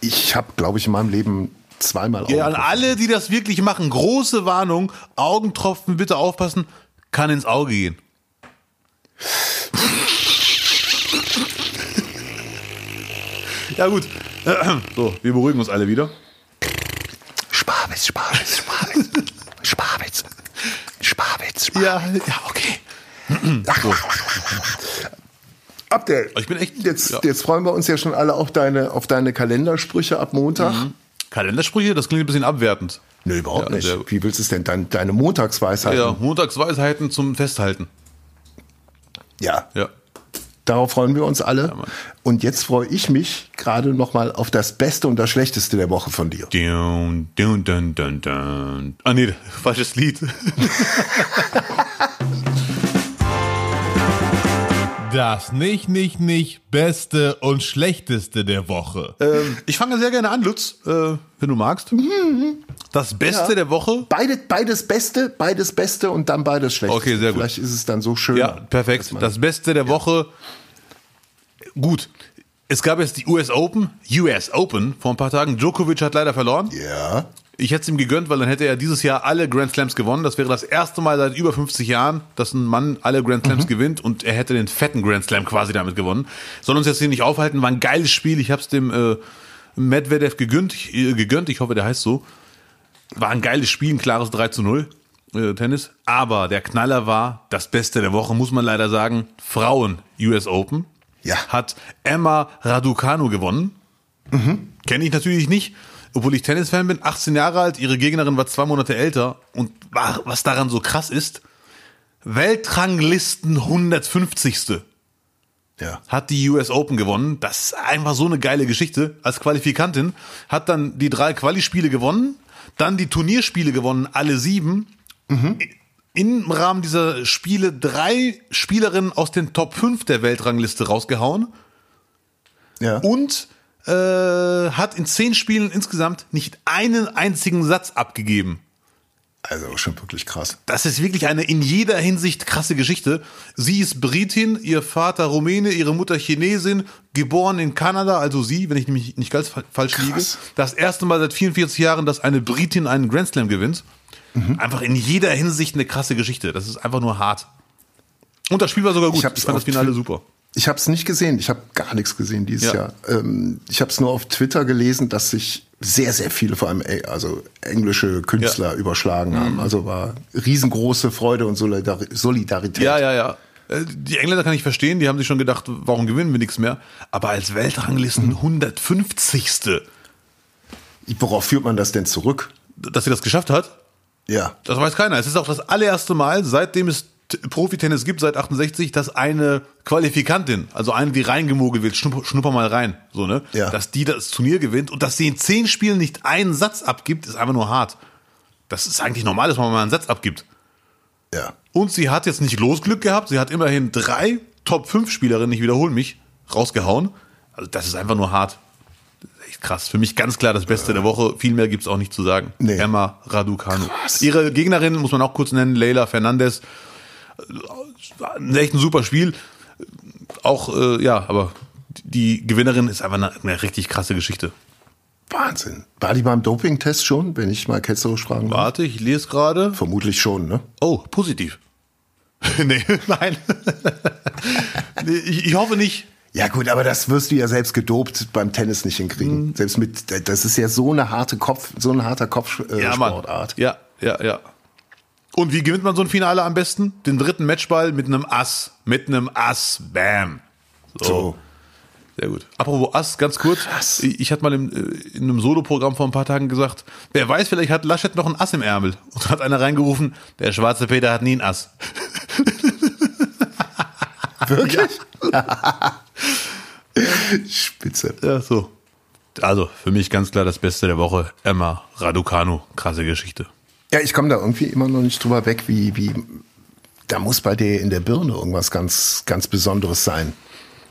[SPEAKER 2] Ich habe, glaube ich, in meinem Leben zweimal
[SPEAKER 1] Augentropfen. Ja, an alle, die das wirklich machen, große Warnung, Augentropfen, bitte aufpassen, kann ins Auge gehen. ja gut, so, wir beruhigen uns alle wieder.
[SPEAKER 2] Sparwitz, Sparwitz, Sparwitz, Sparwitz, Sparwitz, Sparwitz.
[SPEAKER 1] Ja, ja, okay.
[SPEAKER 2] so. Abdel.
[SPEAKER 1] Ich bin echt.
[SPEAKER 2] Jetzt, ja. jetzt freuen wir uns ja schon alle auf deine, auf deine Kalendersprüche ab Montag. Mhm.
[SPEAKER 1] Kalendersprüche, das klingt ein bisschen abwertend.
[SPEAKER 2] Nö, überhaupt ja, nicht. Wie willst du es denn? Deine, deine Montagsweisheiten?
[SPEAKER 1] Ja, Montagsweisheiten zum Festhalten.
[SPEAKER 2] Ja.
[SPEAKER 1] Ja.
[SPEAKER 2] Darauf freuen wir uns alle. Ja, und jetzt freue ich mich gerade noch mal auf das Beste und das Schlechteste der Woche von dir.
[SPEAKER 1] Dun, dun, dun, dun, dun. Ah nee, falsches Lied.
[SPEAKER 3] Das nicht, nicht, nicht Beste und Schlechteste der Woche.
[SPEAKER 1] Ähm, ich fange sehr gerne an, Lutz, äh, wenn du magst. Das Beste ja. der Woche?
[SPEAKER 2] Beide, beides Beste, beides Beste und dann beides Schlechteste.
[SPEAKER 1] Okay, sehr gut.
[SPEAKER 2] Vielleicht ist es dann so schön.
[SPEAKER 1] Ja, perfekt. Das Beste der ja. Woche. Gut. Es gab jetzt die US Open, US Open vor ein paar Tagen. Djokovic hat leider verloren.
[SPEAKER 2] Ja.
[SPEAKER 1] Ich hätte es ihm gegönnt, weil dann hätte er dieses Jahr alle Grand Slams gewonnen. Das wäre das erste Mal seit über 50 Jahren, dass ein Mann alle Grand Slams mhm. gewinnt und er hätte den fetten Grand Slam quasi damit gewonnen. Soll uns jetzt hier nicht aufhalten, war ein geiles Spiel. Ich habe es dem äh, Medvedev gegönnt, äh, gegönnt. Ich hoffe, der heißt so. War ein geiles Spiel, ein klares 3 zu 0 äh, Tennis. Aber der Knaller war, das Beste der Woche, muss man leider sagen, Frauen US Open.
[SPEAKER 2] Ja.
[SPEAKER 1] Hat Emma Raducanu gewonnen. Mhm. Kenne ich natürlich nicht obwohl ich Tennisfan bin, 18 Jahre alt, ihre Gegnerin war zwei Monate älter und was daran so krass ist, Weltranglisten 150.
[SPEAKER 2] Ja.
[SPEAKER 1] Hat die US Open gewonnen. Das ist einfach so eine geile Geschichte. Als Qualifikantin hat dann die drei Quali-Spiele gewonnen, dann die Turnierspiele gewonnen, alle sieben. Mhm. Im Rahmen dieser Spiele drei Spielerinnen aus den Top 5 der Weltrangliste rausgehauen.
[SPEAKER 2] Ja.
[SPEAKER 1] Und äh, hat in zehn Spielen insgesamt nicht einen einzigen Satz abgegeben.
[SPEAKER 2] Also schon wirklich krass.
[SPEAKER 1] Das ist wirklich eine in jeder Hinsicht krasse Geschichte. Sie ist Britin, ihr Vater Rumäne, ihre Mutter Chinesin, geboren in Kanada, also sie, wenn ich nämlich nicht ganz falsch krass. liege. Das erste Mal seit 44 Jahren, dass eine Britin einen Grand Slam gewinnt. Mhm. Einfach in jeder Hinsicht eine krasse Geschichte. Das ist einfach nur hart. Und das Spiel war sogar gut.
[SPEAKER 2] Ich, ich fand das Finale super. Ich habe es nicht gesehen. Ich habe gar nichts gesehen dieses ja. Jahr. Ähm, ich habe es nur auf Twitter gelesen, dass sich sehr, sehr viele, vor allem also englische Künstler ja. überschlagen mhm. haben. Also war riesengroße Freude und Solidarität.
[SPEAKER 1] Ja, ja, ja. Äh, die Engländer kann ich verstehen, die haben sich schon gedacht, warum gewinnen wir nichts mehr? Aber als Weltranglisten mhm. 150.
[SPEAKER 2] Worauf führt man das denn zurück?
[SPEAKER 1] Dass sie das geschafft hat?
[SPEAKER 2] Ja.
[SPEAKER 1] Das weiß keiner. Es ist auch das allererste Mal, seitdem es Profitennis gibt seit 68, dass eine Qualifikantin, also eine, die reingemogelt wird, schnupper, schnupper mal rein, so, ne?
[SPEAKER 2] Ja.
[SPEAKER 1] Dass die das Turnier gewinnt und dass sie in zehn Spielen nicht einen Satz abgibt, ist einfach nur hart. Das ist eigentlich normal, dass man mal einen Satz abgibt.
[SPEAKER 2] Ja.
[SPEAKER 1] Und sie hat jetzt nicht Losglück gehabt, sie hat immerhin drei Top 5 Spielerinnen, ich wiederhole mich, rausgehauen. Also das ist einfach nur hart. echt krass. Für mich ganz klar das Beste der Woche. Viel mehr gibt's auch nicht zu sagen.
[SPEAKER 2] Nee.
[SPEAKER 1] Emma Raducanu. Krass. Ihre Gegnerin muss man auch kurz nennen, Leila Fernandez echt ein super Spiel. Auch, äh, ja, aber die Gewinnerin ist einfach eine, eine, richtig krasse Geschichte.
[SPEAKER 2] Wahnsinn. War die beim Dopingtest schon, wenn ich mal ketzerisch fragen
[SPEAKER 1] darf? Warte, ich lese gerade.
[SPEAKER 2] Vermutlich schon, ne?
[SPEAKER 1] Oh, positiv. nee, nein. nee, ich, ich hoffe nicht.
[SPEAKER 2] Ja gut, aber das wirst du ja selbst gedopt beim Tennis nicht hinkriegen. Mhm. Selbst mit, das ist ja so eine harte Kopf, so ein harter Kopfsportart.
[SPEAKER 1] Äh, ja, ja, ja, ja. Und wie gewinnt man so ein Finale am besten? Den dritten Matchball mit einem Ass. Mit einem Ass. Bam.
[SPEAKER 2] So. so.
[SPEAKER 1] Sehr gut. Apropos Ass, ganz kurz. Krass. Ich, hatte mal im, äh, in einem Solo-Programm vor ein paar Tagen gesagt, wer weiß, vielleicht hat Laschet noch ein Ass im Ärmel. Und hat einer reingerufen, der schwarze Peter hat nie ein Ass.
[SPEAKER 2] Wirklich? Ja. Spitze.
[SPEAKER 1] Ja, so. Also, für mich ganz klar das Beste der Woche. Emma Raducanu. Krasse Geschichte.
[SPEAKER 2] Ja, ich komme da irgendwie immer noch nicht drüber weg, wie, wie, da muss bei dir in der Birne irgendwas ganz, ganz Besonderes sein.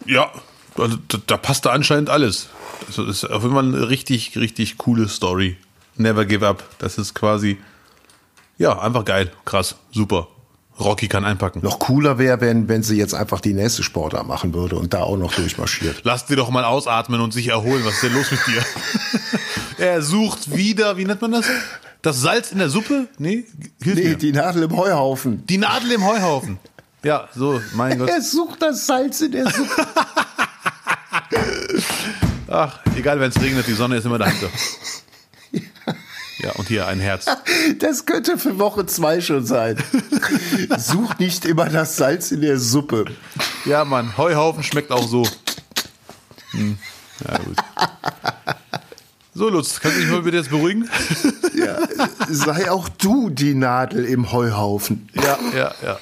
[SPEAKER 1] Ja, also da, da passt da anscheinend alles. Das ist auf jeden Fall eine richtig, richtig coole Story. Never give up. Das ist quasi, ja, einfach geil, krass, super. Rocky kann einpacken.
[SPEAKER 2] Noch cooler wäre, wenn, wenn sie jetzt einfach die nächste Sportart machen würde und da auch noch durchmarschiert.
[SPEAKER 1] Lass dir doch mal ausatmen und sich erholen. Was ist denn los mit dir? er sucht wieder, wie nennt man das? Das Salz in der Suppe? Nee,
[SPEAKER 2] hilf nee, mir. die Nadel im Heuhaufen.
[SPEAKER 1] Die Nadel im Heuhaufen. Ja, so, mein Gott.
[SPEAKER 2] Er sucht das Salz in der Suppe.
[SPEAKER 1] Ach, egal, wenn es regnet, die Sonne ist immer dahinter. Ja, und hier ein Herz.
[SPEAKER 2] Das könnte für Woche zwei schon sein. Such nicht immer das Salz in der Suppe.
[SPEAKER 1] Ja, Mann, Heuhaufen schmeckt auch so. Hm. Ja, gut. So, Lutz, kannst du dich mal bitte jetzt beruhigen?
[SPEAKER 2] Ja, sei auch du die Nadel im Heuhaufen.
[SPEAKER 1] Ja, ja, ja.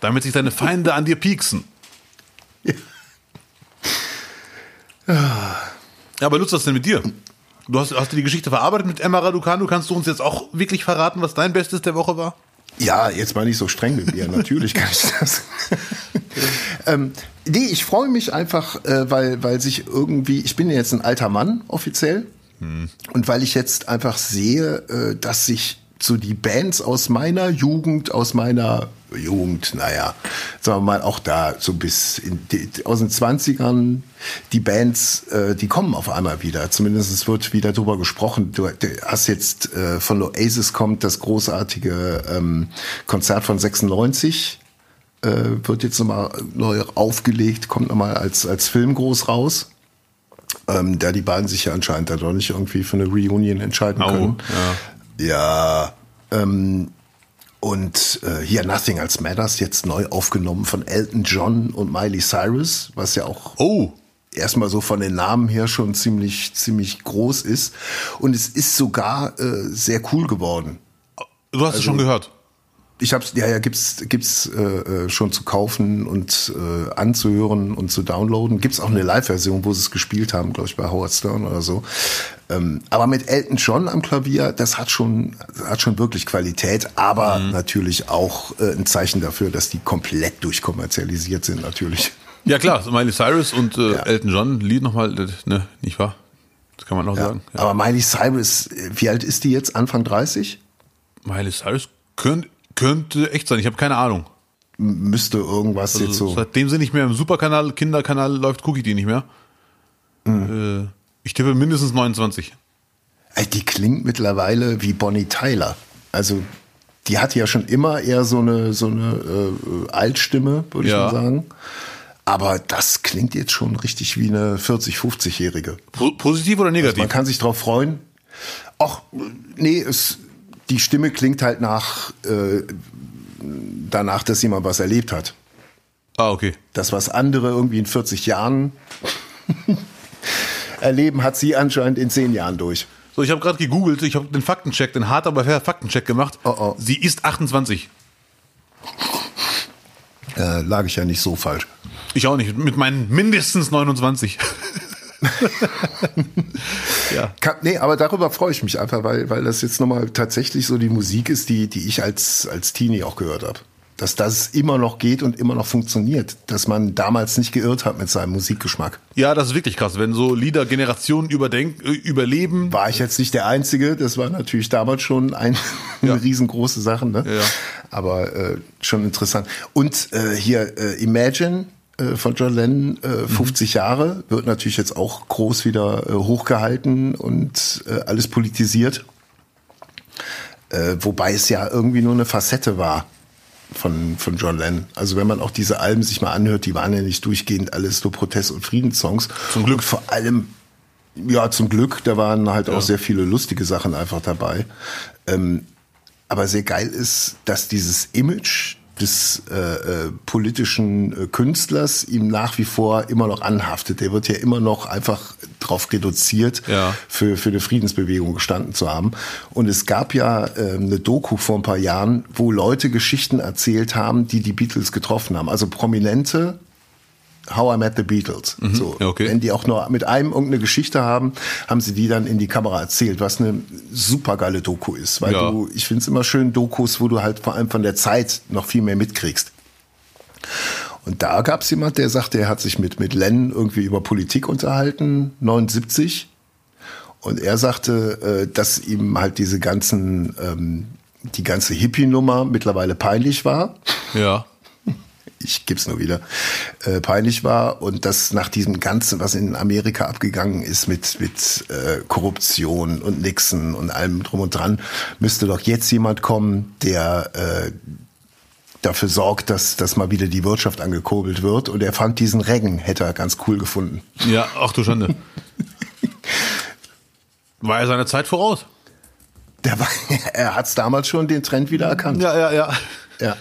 [SPEAKER 1] Damit sich deine Feinde an dir pieksen. Ja. ja. Aber Lutz, was ist denn mit dir? Du hast, hast du die Geschichte verarbeitet mit Emma Raducanu? Kannst du uns jetzt auch wirklich verraten, was dein Bestes der Woche war?
[SPEAKER 2] Ja, jetzt mal nicht so streng mit mir. Natürlich kann ich das. ähm, nee, ich freue mich einfach, äh, weil, weil sich irgendwie, ich bin jetzt ein alter Mann offiziell. Hm. Und weil ich jetzt einfach sehe, äh, dass sich so die Bands aus meiner Jugend, aus meiner Jugend, naja, sagen wir mal, auch da so bis in die, aus den 20ern, die Bands, äh, die kommen auf einmal wieder. Zumindest es wird wieder drüber gesprochen. Du, du hast jetzt äh, von Oasis kommt das großartige ähm, Konzert von 96 äh, wird jetzt nochmal neu aufgelegt, kommt nochmal als, als Film groß raus. Ähm, da die beiden sich ja anscheinend da doch nicht irgendwie für eine Reunion entscheiden oh, können. Ja, ja ähm, und äh, hier Nothing Else Matters, jetzt neu aufgenommen von Elton John und Miley Cyrus, was ja auch oh. erstmal so von den Namen her schon ziemlich, ziemlich groß ist. Und es ist sogar äh, sehr cool geworden.
[SPEAKER 1] Du hast also, es schon gehört.
[SPEAKER 2] Ich hab's, ja, ja, gibt's, gibt's äh, äh, schon zu kaufen und äh, anzuhören und zu downloaden. Gibt's auch eine Live-Version, wo sie es gespielt haben, glaube ich, bei Howard Stern oder so. Ähm, aber mit Elton John am Klavier, das hat schon, hat schon wirklich Qualität, aber mhm. natürlich auch äh, ein Zeichen dafür, dass die komplett durchkommerzialisiert sind, natürlich.
[SPEAKER 1] Ja klar, Miley Cyrus und äh, ja. Elton John, Lied nochmal, ne, nicht wahr? Das kann man auch ja. sagen.
[SPEAKER 2] Ja. Aber Miley Cyrus, wie alt ist die jetzt? Anfang 30?
[SPEAKER 1] Miley Cyrus könnte könnte echt sein, ich habe keine Ahnung.
[SPEAKER 2] Müsste irgendwas also, jetzt so.
[SPEAKER 1] Seitdem sie nicht mehr im Superkanal, Kinderkanal läuft, gucke ich die nicht mehr. Mhm. Äh, ich tippe mindestens 29.
[SPEAKER 2] Die klingt mittlerweile wie Bonnie Tyler. Also die hat ja schon immer eher so eine so eine äh, Altstimme, würde ja. ich mal sagen. Aber das klingt jetzt schon richtig wie eine 40, 50-Jährige.
[SPEAKER 1] Positiv oder negativ? Also
[SPEAKER 2] man kann sich drauf freuen. Ach, nee, es, die Stimme klingt halt nach äh, danach, dass jemand was erlebt hat.
[SPEAKER 1] Ah, okay.
[SPEAKER 2] Das, was andere irgendwie in 40 Jahren erleben, hat sie anscheinend in 10 Jahren durch.
[SPEAKER 1] So, ich habe gerade gegoogelt, ich habe den Faktencheck, den hart aber fair Faktencheck gemacht. Oh, oh. Sie ist 28.
[SPEAKER 2] Äh, lag ich ja nicht so falsch.
[SPEAKER 1] Ich auch nicht, mit meinen mindestens 29.
[SPEAKER 2] ja. Kann, nee, aber darüber freue ich mich einfach, weil, weil das jetzt nochmal tatsächlich so die Musik ist, die, die ich als, als Teenie auch gehört habe. Dass das immer noch geht und immer noch funktioniert, dass man damals nicht geirrt hat mit seinem Musikgeschmack.
[SPEAKER 1] Ja, das ist wirklich krass, wenn so Lieder Generationen überdenk, äh, überleben.
[SPEAKER 2] War ich jetzt nicht der Einzige, das war natürlich damals schon ein, eine riesengroße Sache, ne? Ja. aber äh, schon interessant. Und äh, hier äh, Imagine, von John Lennon, äh, 50 mhm. Jahre, wird natürlich jetzt auch groß wieder äh, hochgehalten und äh, alles politisiert. Äh, wobei es ja irgendwie nur eine Facette war von, von John Lennon. Also wenn man auch diese Alben sich mal anhört, die waren ja nicht durchgehend alles so Protest- und Friedenssongs.
[SPEAKER 1] Zum Glück. Und
[SPEAKER 2] vor allem, ja, zum Glück, da waren halt ja. auch sehr viele lustige Sachen einfach dabei. Ähm, aber sehr geil ist, dass dieses Image des äh, äh, politischen äh, Künstlers ihm nach wie vor immer noch anhaftet. Der wird ja immer noch einfach drauf reduziert, ja. für, für eine Friedensbewegung gestanden zu haben. Und es gab ja äh, eine Doku vor ein paar Jahren, wo Leute Geschichten erzählt haben, die die Beatles getroffen haben. Also prominente How I Met the Beatles. Mhm, so, okay. Wenn die auch nur mit einem irgendeine Geschichte haben, haben sie die dann in die Kamera erzählt, was eine super geile Doku ist. Weil ja. du, ich finde es immer schön, Dokus, wo du halt vor allem von der Zeit noch viel mehr mitkriegst. Und da gab es jemand, der sagte, er hat sich mit, mit Len irgendwie über Politik unterhalten, 79. Und er sagte, äh, dass ihm halt diese ganzen, ähm, die ganze Hippie-Nummer mittlerweile peinlich war.
[SPEAKER 1] Ja
[SPEAKER 2] ich gebe es nur wieder, äh, peinlich war und das nach diesem Ganzen, was in Amerika abgegangen ist mit, mit äh, Korruption und Nixon und allem drum und dran, müsste doch jetzt jemand kommen, der äh, dafür sorgt, dass, dass mal wieder die Wirtschaft angekurbelt wird. Und er fand diesen Regen, hätte er ganz cool gefunden.
[SPEAKER 1] Ja, ach du Schande. war er seiner Zeit voraus?
[SPEAKER 2] Der war, er hat es damals schon den Trend wieder erkannt.
[SPEAKER 1] Ja, ja, ja.
[SPEAKER 2] Ja.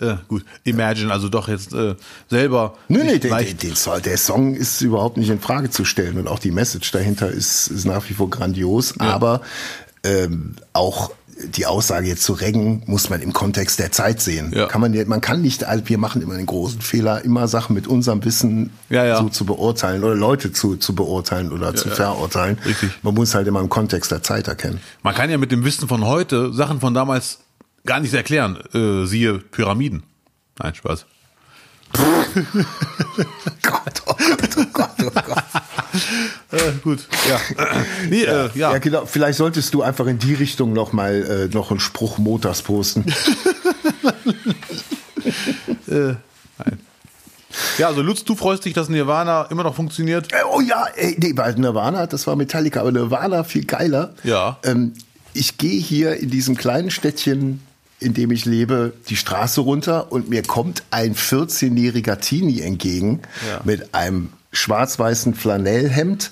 [SPEAKER 1] Äh, gut, Imagine, also doch jetzt äh, selber.
[SPEAKER 2] Nee, nee, der, der, der, der, Song ist überhaupt nicht in Frage zu stellen und auch die Message dahinter ist, ist nach wie vor grandios, ja. aber ähm, auch die Aussage jetzt zu reggen, muss man im Kontext der Zeit sehen. Ja. Kann man, man kann nicht, also wir machen immer den großen Fehler, immer Sachen mit unserem Wissen ja, ja. so zu beurteilen oder Leute zu, zu beurteilen oder zu verurteilen. Richtig. Man muss halt immer im Kontext der Zeit erkennen.
[SPEAKER 1] Man kann ja mit dem Wissen von heute Sachen von damals gar nicht erklären. Äh, siehe Pyramiden. Nein, Spaß. Gott, oh Gott, oh Gott, oh Gott.
[SPEAKER 2] äh, gut, ja. Nee, ja. Äh, ja. ja. genau. Vielleicht solltest du einfach in die Richtung noch mal äh, noch einen Spruch Motors posten.
[SPEAKER 1] äh, nein. Ja, also Lutz, du freust dich, dass Nirvana immer noch funktioniert?
[SPEAKER 2] Äh, oh ja, ey, nee, weil Nirvana, das war Metallica, aber Nirvana viel geiler.
[SPEAKER 1] Ja.
[SPEAKER 2] Ähm, ich gehe hier in diesem kleinen Städtchen in dem ich lebe, die Straße runter und mir kommt ein 14-jähriger Teenie entgegen ja. mit einem schwarz-weißen Flanellhemd,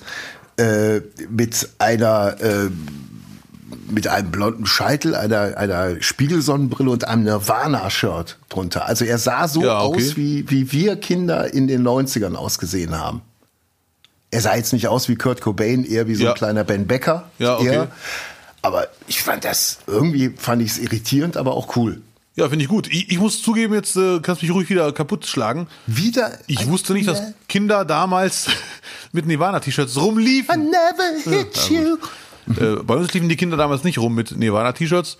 [SPEAKER 2] äh, mit einer äh, mit einem blonden Scheitel, einer, einer Spiegelsonnenbrille und einem Nirvana-Shirt drunter. Also er sah so ja, okay. aus, wie, wie wir Kinder in den 90ern ausgesehen haben. Er sah jetzt nicht aus wie Kurt Cobain, eher wie so ja. ein kleiner Ben Becker.
[SPEAKER 1] Ja, okay.
[SPEAKER 2] Eher. Aber ich fand das, irgendwie fand ich es irritierend, aber auch cool.
[SPEAKER 1] Ja, finde ich gut. Ich, ich, muss zugeben, jetzt äh, kannst mich ruhig wieder kaputt schlagen.
[SPEAKER 2] Wieder?
[SPEAKER 1] Ich wusste nicht, dass Kinder damals mit Nirvana-T-Shirts rumliefen. I never hit ja, you. Äh, bei uns liefen die Kinder damals nicht rum mit Nirvana-T-Shirts.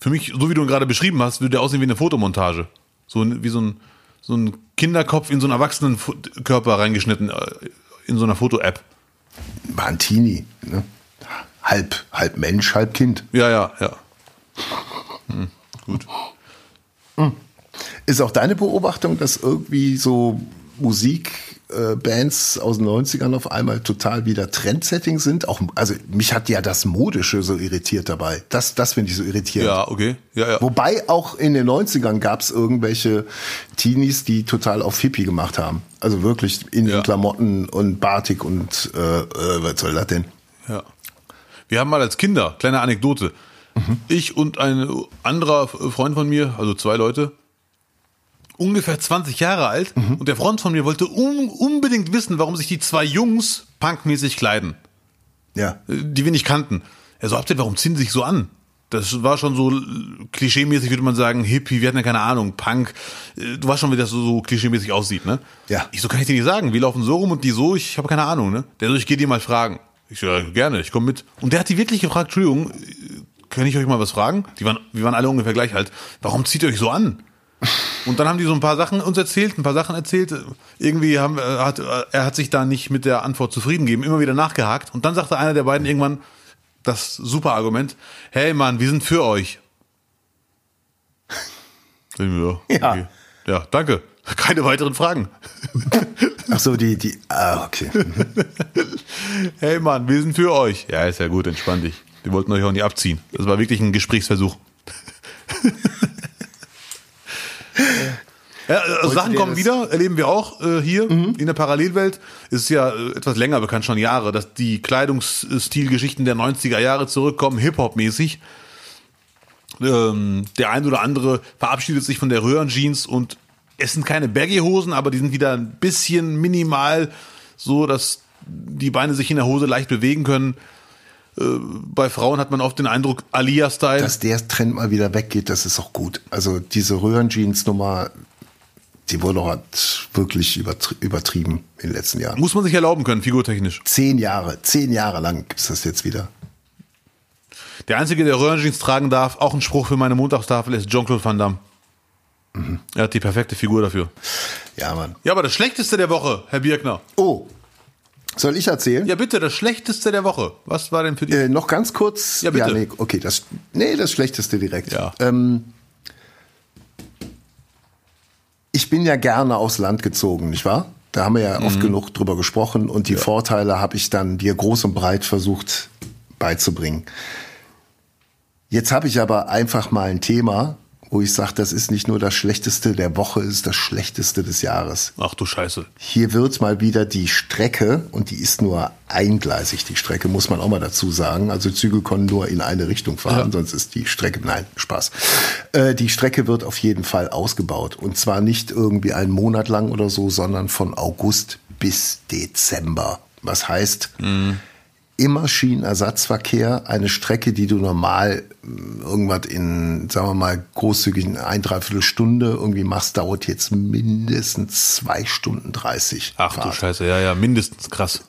[SPEAKER 1] Für mich, so wie du ihn gerade beschrieben hast, würde der aussehen wie eine Fotomontage. So wie so ein, so ein Kinderkopf in so einen Erwachsenenkörper reingeschnitten, äh, in so einer Foto-App.
[SPEAKER 2] War ein Teenie, ne? Halb, halb Mensch, halb Kind.
[SPEAKER 1] Ja, ja, ja. Hm, gut.
[SPEAKER 2] Hm. Ist auch deine Beobachtung, dass irgendwie so Musikbands äh, aus den 90ern auf einmal total wieder Trendsetting sind? Auch, also mich hat ja das Modische so irritiert dabei. Das, das finde ich so irritierend.
[SPEAKER 1] Ja, okay. Ja, ja.
[SPEAKER 2] Wobei auch in den 90ern gab es irgendwelche Teenies, die total auf Hippie gemacht haben. Also wirklich in ja. Klamotten und Batik und äh, äh, was soll das denn?
[SPEAKER 1] Ja. Wir haben mal als Kinder, kleine Anekdote, mhm. ich und ein anderer Freund von mir, also zwei Leute, ungefähr 20 Jahre alt, mhm. und der Freund von mir wollte un unbedingt wissen, warum sich die zwei Jungs punkmäßig kleiden.
[SPEAKER 2] Ja.
[SPEAKER 1] Die wir nicht kannten. Er so, habt ihr, warum ziehen sie sich so an? Das war schon so klischeemäßig, würde man sagen, Hippie, wir hatten ja keine Ahnung, Punk. Du weißt schon, wie das so, so klischeemäßig aussieht, ne?
[SPEAKER 2] Ja.
[SPEAKER 1] Ich so, kann ich dir nicht sagen. Wir laufen so rum und die so, ich habe keine Ahnung, ne? Der so, ich geh dir mal fragen. Ich so, ja, gerne, ich komme mit. Und der hat die wirklich gefragt, Entschuldigung, kann ich euch mal was fragen? Die waren, wir waren alle ungefähr gleich alt. Warum zieht ihr euch so an? Und dann haben die so ein paar Sachen uns erzählt, ein paar Sachen erzählt. Irgendwie haben, er, hat, er hat sich da nicht mit der Antwort zufrieden gegeben, immer wieder nachgehakt. Und dann sagte einer der beiden irgendwann das super Argument: Hey Mann, wir sind für euch. Ja, okay. ja, danke. Keine weiteren Fragen.
[SPEAKER 2] Ach so, die, die, ah, okay.
[SPEAKER 1] hey Mann, wir sind für euch. Ja, ist ja gut, entspann dich. Wir wollten euch auch nicht abziehen. Das war wirklich ein Gesprächsversuch. ja, also Sachen kommen wieder, erleben wir auch äh, hier mhm. in der Parallelwelt. Es ist ja äh, etwas länger bekannt, schon Jahre, dass die Kleidungsstilgeschichten der 90er Jahre zurückkommen, Hip-Hop-mäßig. Ähm, der ein oder andere verabschiedet sich von der Röhrenjeans und es sind keine Baggy-Hosen, aber die sind wieder ein bisschen minimal, so dass die Beine sich in der Hose leicht bewegen können. Äh, bei Frauen hat man oft den Eindruck, Alia-Style.
[SPEAKER 2] Dass der Trend mal wieder weggeht, das ist auch gut. Also diese Röhrenjeans-Nummer, die wurde halt wirklich übertrieben in den letzten Jahren.
[SPEAKER 1] Muss man sich erlauben können, figurtechnisch.
[SPEAKER 2] Zehn Jahre, zehn Jahre lang gibt es das jetzt wieder.
[SPEAKER 1] Der Einzige, der Röhrenjeans tragen darf, auch ein Spruch für meine Montagstafel, ist Jean-Claude Van Damme. Mhm. Er hat die perfekte Figur dafür.
[SPEAKER 2] Ja, Mann.
[SPEAKER 1] Ja, aber das Schlechteste der Woche, Herr Birkner.
[SPEAKER 2] Oh. Soll ich erzählen?
[SPEAKER 1] Ja, bitte, das Schlechteste der Woche. Was war denn für die?
[SPEAKER 2] Äh, noch ganz kurz.
[SPEAKER 1] Ja, bitte. Ja,
[SPEAKER 2] nee, okay, das, nee, das Schlechteste direkt.
[SPEAKER 1] Ja.
[SPEAKER 2] Ähm, ich bin ja gerne aufs Land gezogen, nicht wahr? Da haben wir ja mhm. oft genug drüber gesprochen und die ja. Vorteile habe ich dann dir groß und breit versucht beizubringen. Jetzt habe ich aber einfach mal ein Thema, wo ich sage, das ist nicht nur das Schlechteste der Woche, es ist das Schlechteste des Jahres.
[SPEAKER 1] Ach du Scheiße.
[SPEAKER 2] Hier wird mal wieder die Strecke, und die ist nur eingleisig, die Strecke, muss man auch mal dazu sagen. Also Züge können nur in eine Richtung fahren, ja. sonst ist die Strecke, nein, Spaß. Äh, die Strecke wird auf jeden Fall ausgebaut. Und zwar nicht irgendwie einen Monat lang oder so, sondern von August bis Dezember. Was heißt, mhm immer Schienenersatzverkehr, eine Strecke, die du normal irgendwas in, sagen wir mal, großzügig ein, dreiviertel Stunde irgendwie machst, dauert jetzt mindestens zwei Stunden dreißig.
[SPEAKER 1] Ach Fahrt. du Scheiße, ja, ja, mindestens krass.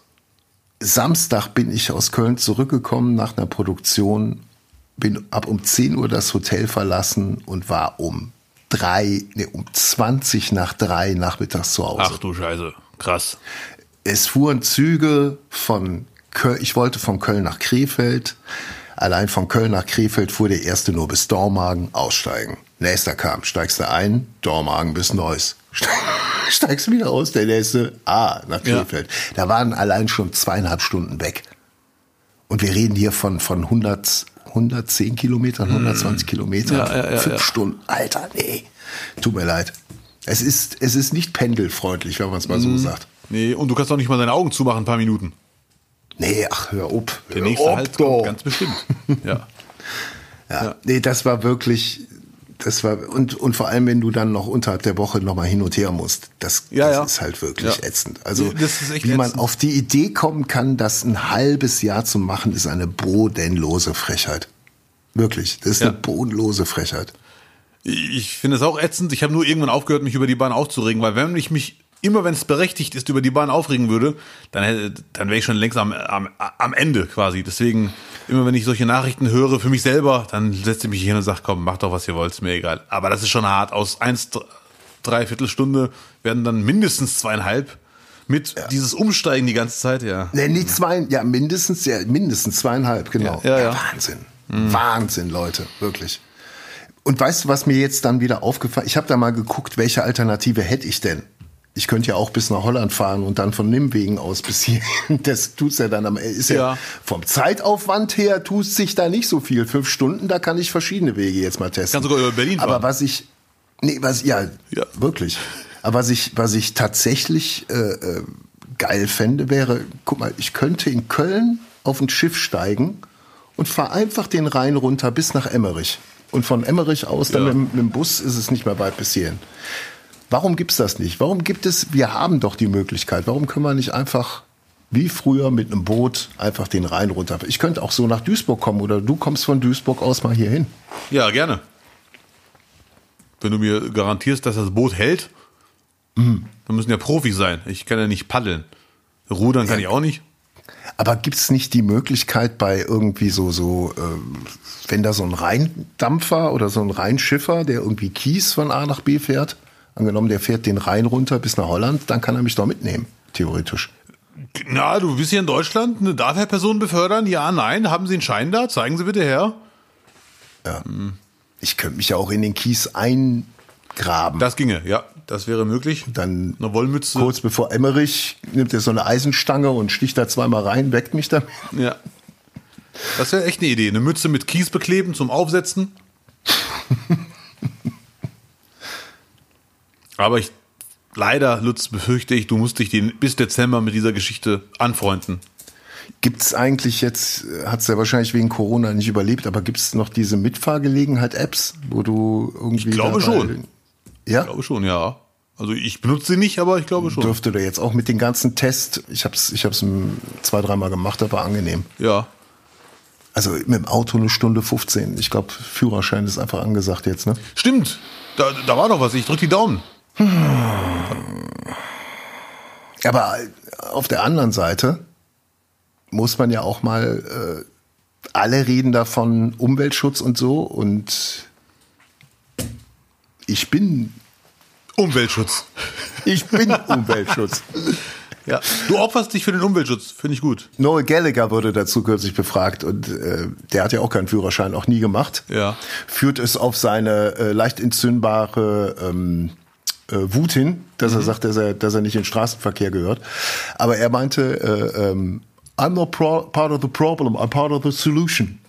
[SPEAKER 2] Samstag bin ich aus Köln zurückgekommen nach einer Produktion, bin ab um 10 Uhr das Hotel verlassen und war um drei, nee, um 20 nach drei nachmittags zu Hause.
[SPEAKER 1] Ach du Scheiße, krass.
[SPEAKER 2] Es fuhren Züge von Köln, ich wollte von Köln nach Krefeld. Allein von Köln nach Krefeld fuhr der erste nur bis Dormagen, aussteigen. Nächster kam, steigst du ein, Dormagen bis Neuss. Steigst du wieder aus, der nächste, ah, nach Krefeld. Ja. Da waren allein schon zweieinhalb Stunden weg. Und wir reden hier von, von 100, 110 Kilometern, 120 mm. Kilometern, ja, ja, ja, fünf Stunden. Alter, nee. Tut mir leid. Es ist, es ist nicht pendelfreundlich, wenn man es mal so mm. sagt.
[SPEAKER 1] Nee, und du kannst auch nicht mal deine Augen zumachen, ein paar Minuten.
[SPEAKER 2] Nee, ach, hör auf.
[SPEAKER 1] Der nächste
[SPEAKER 2] hör
[SPEAKER 1] Halt kommt ganz bestimmt.
[SPEAKER 2] Ja. ja. ja. Nee, das war wirklich, das war, und, und vor allem, wenn du dann noch unterhalb der Woche nochmal hin und her musst, das, ja, das ja. ist halt wirklich ätzend. Also, wie man ätzend. auf die Idee kommen kann, das ein halbes Jahr zu machen, ist eine bodenlose Frechheit. Wirklich, das ist eine bodenlose Frechheit.
[SPEAKER 1] Ich finde es auch ätzend. Ich habe nur irgendwann aufgehört, mich über die Bahn aufzuregen, weil wenn ich mich immer wenn es berechtigt ist, über die Bahn aufregen würde, dann, dann wäre ich schon längst am, am, am Ende quasi. Deswegen, immer wenn ich solche Nachrichten höre für mich selber, dann setze ich mich hin und sage, komm, mach doch, was ihr wollt, ist mir egal. Aber das ist schon hart. Aus eins, dreiviertel Stunde werden dann mindestens zweieinhalb mit ja. dieses Umsteigen die ganze Zeit, ja.
[SPEAKER 2] Nee, nicht zwei, ja, mindestens, ja, mindestens zweieinhalb, genau. Ja, ja, ja. Wahnsinn. Mhm. Wahnsinn, Leute, wirklich. Und weißt du, was mir jetzt dann wieder aufgefallen Ich habe da mal geguckt, welche Alternative hätte ich denn? Ich könnte ja auch bis nach Holland fahren und dann von Nimwegen aus bis hier. Das tut's ja dann am ist ja. ja vom Zeitaufwand her tut sich da nicht so viel. Fünf Stunden, da kann ich verschiedene Wege jetzt mal testen.
[SPEAKER 1] Kannst sogar über Berlin
[SPEAKER 2] fahren. Aber was ich, nee, was ja, ja. wirklich. Aber was ich, was ich tatsächlich äh, äh, geil fände, wäre, guck mal, ich könnte in Köln auf ein Schiff steigen und fahre einfach den Rhein runter bis nach Emmerich. Und von Emmerich aus dann mit, mit dem Bus ist es nicht mehr weit bis hierhin. Warum gibt es das nicht? Warum gibt es, wir haben doch die Möglichkeit, warum können wir nicht einfach wie früher mit einem Boot einfach den Rhein runter? Ich könnte auch so nach Duisburg kommen oder du kommst von Duisburg aus mal hier hin.
[SPEAKER 1] Ja, gerne. Wenn du mir garantierst, dass das Boot hält, mhm. dann müssen ja Profis sein. Ich kann ja nicht paddeln. Rudern kann ja. ich auch nicht.
[SPEAKER 2] Aber gibt es nicht die Möglichkeit bei irgendwie so, so äh, wenn da so ein Rheindampfer oder so ein Rheinschiffer, der irgendwie Kies von A nach B fährt, Angenommen, der fährt den Rhein runter bis nach Holland, dann kann er mich doch mitnehmen, theoretisch.
[SPEAKER 1] Na, du bist hier in Deutschland, eine darf er Person befördern? Ja, nein, haben Sie einen Schein da? Zeigen Sie bitte her.
[SPEAKER 2] Ja. Ich könnte mich ja auch in den Kies eingraben.
[SPEAKER 1] Das ginge, ja, das wäre möglich.
[SPEAKER 2] Dann eine Wollmütze. Kurz bevor Emmerich nimmt er so eine Eisenstange und sticht da zweimal rein, weckt mich damit.
[SPEAKER 1] Ja. Das wäre echt eine Idee. Eine Mütze mit Kies bekleben zum Aufsetzen. Aber ich, leider, Lutz, befürchte ich, du musst dich den, bis Dezember mit dieser Geschichte anfreunden.
[SPEAKER 2] Gibt es eigentlich jetzt, hat es ja wahrscheinlich wegen Corona nicht überlebt, aber gibt es noch diese Mitfahrgelegenheit-Apps, wo du irgendwie.
[SPEAKER 1] Ich glaube schon. Ja? Ich glaube schon, ja. Also ich benutze sie nicht, aber ich glaube schon.
[SPEAKER 2] Dürfte da jetzt auch mit den ganzen Tests, ich habe es ich hab's zwei, dreimal gemacht, aber angenehm.
[SPEAKER 1] Ja.
[SPEAKER 2] Also mit dem Auto eine Stunde 15. Ich glaube, Führerschein ist einfach angesagt jetzt, ne?
[SPEAKER 1] Stimmt. Da, da war doch was. Ich drück die Daumen.
[SPEAKER 2] Aber auf der anderen Seite muss man ja auch mal, äh, alle reden davon Umweltschutz und so und ich bin
[SPEAKER 1] Umweltschutz.
[SPEAKER 2] Ich bin Umweltschutz.
[SPEAKER 1] Ja, du opferst dich für den Umweltschutz, finde ich gut.
[SPEAKER 2] Noel Gallagher wurde dazu kürzlich befragt und äh, der hat ja auch keinen Führerschein, auch nie gemacht.
[SPEAKER 1] Ja.
[SPEAKER 2] Führt es auf seine äh, leicht entzündbare ähm, äh, Wut hin, dass mhm. er sagt, dass er, dass er nicht in den Straßenverkehr gehört. Aber er meinte, äh, ähm, I'm not part of the problem, I'm part of the solution.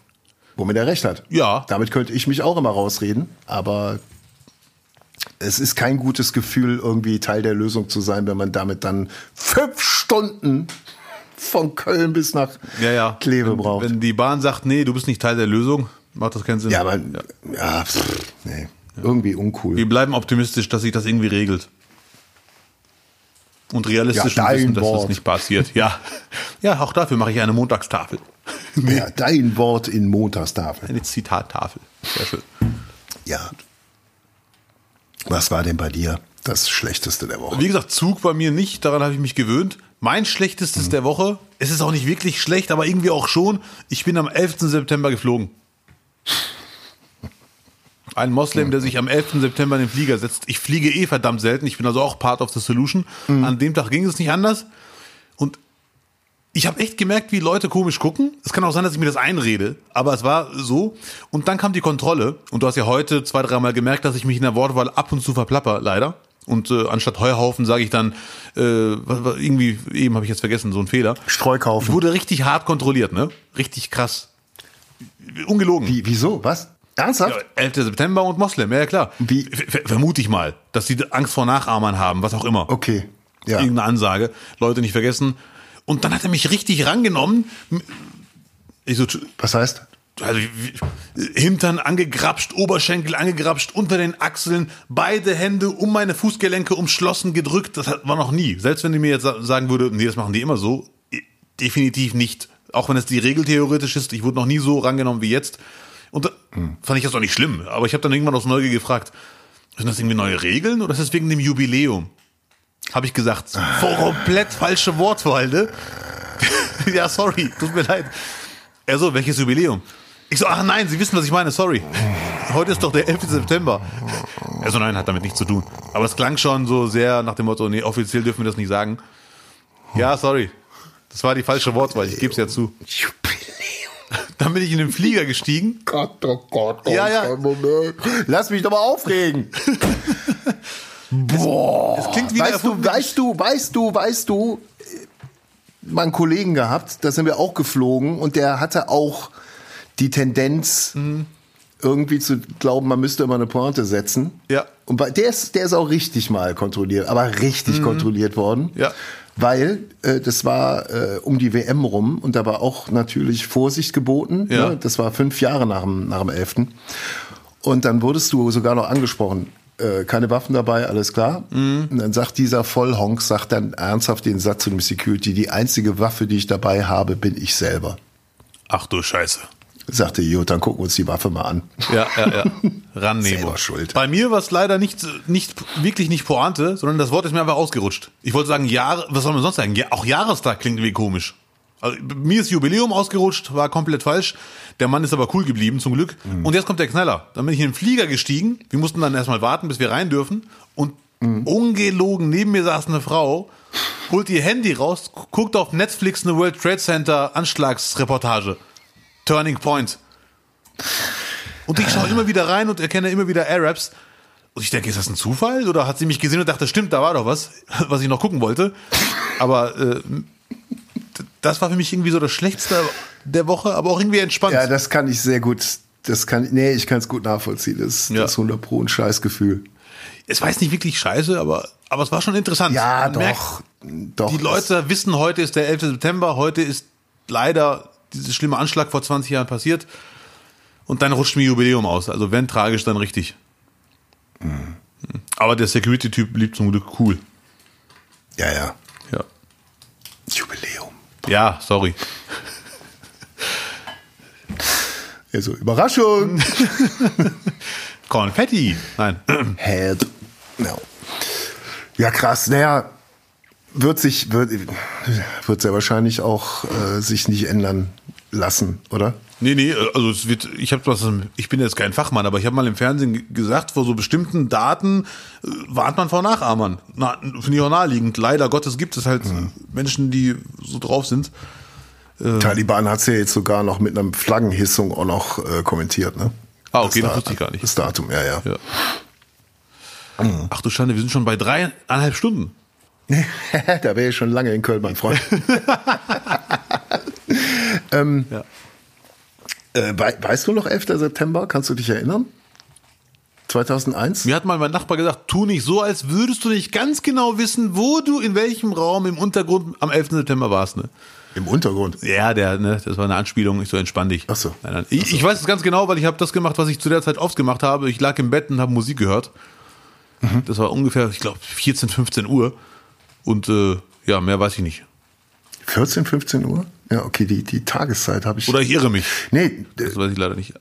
[SPEAKER 2] Womit er recht hat.
[SPEAKER 1] Ja.
[SPEAKER 2] Damit könnte ich mich auch immer rausreden, aber es ist kein gutes Gefühl, irgendwie Teil der Lösung zu sein, wenn man damit dann fünf Stunden von Köln bis nach
[SPEAKER 1] Ja, ja.
[SPEAKER 2] Kleve
[SPEAKER 1] wenn,
[SPEAKER 2] braucht.
[SPEAKER 1] Wenn die Bahn sagt, nee, du bist nicht Teil der Lösung, macht das keinen Sinn.
[SPEAKER 2] ja, aber ja, pff, nee, irgendwie uncool.
[SPEAKER 1] Wir bleiben optimistisch, dass sich das irgendwie regelt. Und realistisch
[SPEAKER 2] Ja,
[SPEAKER 1] wissen, dass das
[SPEAKER 2] Wort.
[SPEAKER 1] nicht passiert. Ja. ja, auch dafür mache ich eine Montagstafel.
[SPEAKER 2] Ja, dein Wort in Montagstafel.
[SPEAKER 1] Eine Zitattafel. Sehr schön.
[SPEAKER 2] Ja. Was war denn bei dir das Schlechteste der Woche?
[SPEAKER 1] Wie gesagt, Zug bei mir nicht, daran habe ich mich gewöhnt. Mein schlechtestes
[SPEAKER 2] Mhm.
[SPEAKER 1] der Woche, es ist auch nicht wirklich schlecht, aber irgendwie auch schon. Ich bin am 11. September geflogen. Ein Moslem, der sich am 11. September in den Flieger setzt. Ich fliege eh verdammt selten. Ich bin also auch part of the solution.
[SPEAKER 2] Mhm.
[SPEAKER 1] An dem Tag ging es nicht anders. Und ich habe echt gemerkt, wie Leute komisch gucken. Es kann auch sein, dass ich mir das einrede, aber es war so. Und dann kam die Kontrolle. Und du hast ja heute zwei, dreimal gemerkt, dass ich mich in der Wortwahl ab und zu verplapper, leider. Und äh, anstatt Heuhaufen sage ich dann, äh, irgendwie, eben habe ich jetzt vergessen, so ein Fehler. Ich
[SPEAKER 2] Streukaufen.
[SPEAKER 1] wurde richtig hart kontrolliert, ne? Richtig krass. Ungelogen.
[SPEAKER 2] Wie, wieso? Was? Ernsthaft?
[SPEAKER 1] Ja, 11. September und Moslem, ja ja, klar.
[SPEAKER 2] Wie?
[SPEAKER 1] Ver- ver- Vermute ich mal, dass die Angst vor Nachahmern haben, was auch immer.
[SPEAKER 2] Okay. Ja.
[SPEAKER 1] Irgendeine Ansage. Leute nicht vergessen. Und dann hat er mich richtig rangenommen. Ich so,
[SPEAKER 2] Was heißt?
[SPEAKER 1] also Hintern angegrapscht, Oberschenkel angegrapscht, unter den Achseln, beide Hände um meine Fußgelenke umschlossen gedrückt. Das war noch nie. Selbst wenn die mir jetzt sa- sagen würde, nee, das machen die immer so, definitiv nicht. Auch wenn es die Regel theoretisch ist, ich wurde noch nie so rangenommen wie jetzt. Und da fand ich das auch nicht schlimm. Aber ich habe dann irgendwann aus Neugier gefragt, sind das irgendwie neue Regeln oder ist das wegen dem Jubiläum? Habe ich gesagt, komplett falsche Wortwahl, ne? ja, sorry, tut mir leid. Er so, welches Jubiläum? Ich so, ach nein, Sie wissen, was ich meine, sorry. Heute ist doch der 11. September. Er so, nein, hat damit nichts zu tun. Aber es klang schon so sehr nach dem Motto, nee, offiziell dürfen wir das nicht sagen. Ja, sorry. Das war die falsche Wortwahl, ich gebe es ja zu. Dann bin ich in den Flieger gestiegen.
[SPEAKER 2] Gott, oh Gott, oh
[SPEAKER 1] Ja, ja.
[SPEAKER 2] Moment. Lass mich doch mal aufregen. Boah.
[SPEAKER 1] Es klingt wie
[SPEAKER 2] weißt du, weißt du, weißt du, weißt du, mal einen Kollegen gehabt, da sind wir auch geflogen und der hatte auch die Tendenz,
[SPEAKER 1] Mhm.
[SPEAKER 2] irgendwie zu glauben, man müsste immer eine Pointe setzen.
[SPEAKER 1] Ja.
[SPEAKER 2] Und der ist, der ist auch richtig mal kontrolliert, aber richtig kontrolliert worden.
[SPEAKER 1] Mhm. Ja.
[SPEAKER 2] Weil äh, das war äh, um die WM rum und da war auch natürlich Vorsicht geboten.
[SPEAKER 1] Ja.
[SPEAKER 2] Ne? Das war fünf Jahre nach dem, nach dem 11. Und dann wurdest du sogar noch angesprochen. Äh, keine Waffen dabei, alles klar.
[SPEAKER 1] Mhm.
[SPEAKER 2] Und dann sagt dieser Vollhonk, sagt dann ernsthaft den Satz zu dem Security, die einzige Waffe, die ich dabei habe, bin ich selber.
[SPEAKER 1] Ach du Scheiße.
[SPEAKER 2] Sagte Jod, dann gucken wir uns die Waffe mal an.
[SPEAKER 1] Ja, ja, ja. Rannemo.
[SPEAKER 2] Selber schuld.
[SPEAKER 1] Bei mir war es leider nicht, nicht, wirklich nicht Pointe, sondern das Wort ist mir einfach ausgerutscht. Ich wollte sagen, Jahre, was soll man sonst sagen? Ja, auch Jahrestag klingt irgendwie komisch. Also, mir ist Jubiläum ausgerutscht, war komplett falsch. Der Mann ist aber cool geblieben, zum Glück. Und jetzt kommt der Knaller. Dann bin ich in den Flieger gestiegen. Wir mussten dann erstmal warten, bis wir rein dürfen. Und ungelogen, neben mir saß eine Frau, holt ihr Handy raus, guckt auf Netflix eine World Trade Center Anschlagsreportage. Turning Point. Und ich schaue immer wieder rein und erkenne immer wieder Arabs. Und ich denke, ist das ein Zufall? Oder hat sie mich gesehen und dachte, stimmt, da war doch was, was ich noch gucken wollte. Aber äh, das war für mich irgendwie so das Schlechteste der Woche, aber auch irgendwie entspannt.
[SPEAKER 2] Ja, das kann ich sehr gut. Das kann, nee, ich kann es gut nachvollziehen. Das,
[SPEAKER 1] Ja.
[SPEAKER 2] das ist 100 Pro ein Scheißgefühl.
[SPEAKER 1] es war jetzt nicht wirklich scheiße, aber, aber es war schon interessant.
[SPEAKER 2] Ja,
[SPEAKER 1] Man
[SPEAKER 2] doch.
[SPEAKER 1] merkt,
[SPEAKER 2] doch.
[SPEAKER 1] die Leute wissen, heute ist der 11. September, heute ist leider dieser schlimme Anschlag vor 20 Jahren passiert. Und dann rutscht mir Jubiläum aus. Also wenn tragisch, dann richtig.
[SPEAKER 2] Mhm.
[SPEAKER 1] Aber der Security-Typ blieb zum Glück cool.
[SPEAKER 2] Ja, ja.
[SPEAKER 1] Ja.
[SPEAKER 2] Jubiläum.
[SPEAKER 1] Ja, sorry.
[SPEAKER 2] Also, Überraschung.
[SPEAKER 1] Konfetti. Nein.
[SPEAKER 2] Head. No. Ja, krass. Naja, wird sich, wird, wird sehr wahrscheinlich auch äh, sich nicht ändern lassen, oder?
[SPEAKER 1] Nee, nee, also es wird, ich habe was, ich bin jetzt kein Fachmann, aber ich habe mal im Fernsehen ge- gesagt, vor so bestimmten Daten äh, warnt man vor Nachahmern. Na, Finde ich auch naheliegend. Leider Gottes gibt es halt Menschen, die so drauf sind.
[SPEAKER 2] Taliban hat es ja jetzt sogar noch mit einer Flaggenhissung auch noch äh, kommentiert, ne?
[SPEAKER 1] Ah, okay, das
[SPEAKER 2] Da-
[SPEAKER 1] wusste ich gar nicht.
[SPEAKER 2] Das Datum, ja, ja.
[SPEAKER 1] Ja. Ach du Schande, wir sind schon bei dreieinhalb Stunden.
[SPEAKER 2] da wäre ich schon lange in Köln, mein Freund. ähm,
[SPEAKER 1] Ja.
[SPEAKER 2] Äh, weißt du noch 11. September? Kannst du dich erinnern? 2001?
[SPEAKER 1] Mir hat mal mein Nachbar gesagt, tu nicht so, als würdest du nicht ganz genau wissen, wo du in welchem Raum im Untergrund am 11. September warst. Ne?
[SPEAKER 2] Im Untergrund?
[SPEAKER 1] Ja, der, ne, das war eine Anspielung, ich so entspann dich.
[SPEAKER 2] Ach so.
[SPEAKER 1] Nein, nein. Ich, ich weiß es ganz genau, weil ich habe das gemacht, was ich zu der Zeit oft gemacht habe. Ich lag im Bett und habe Musik gehört. Mhm. Das war ungefähr, ich glaube, 14, 15 Uhr. Und äh, ja, mehr weiß ich nicht.
[SPEAKER 2] 14, 15 Uhr? Ja, okay, die, die Tageszeit habe ich.
[SPEAKER 1] Oder ich irre mich.
[SPEAKER 2] Nee,
[SPEAKER 1] das weiß ich leider nicht.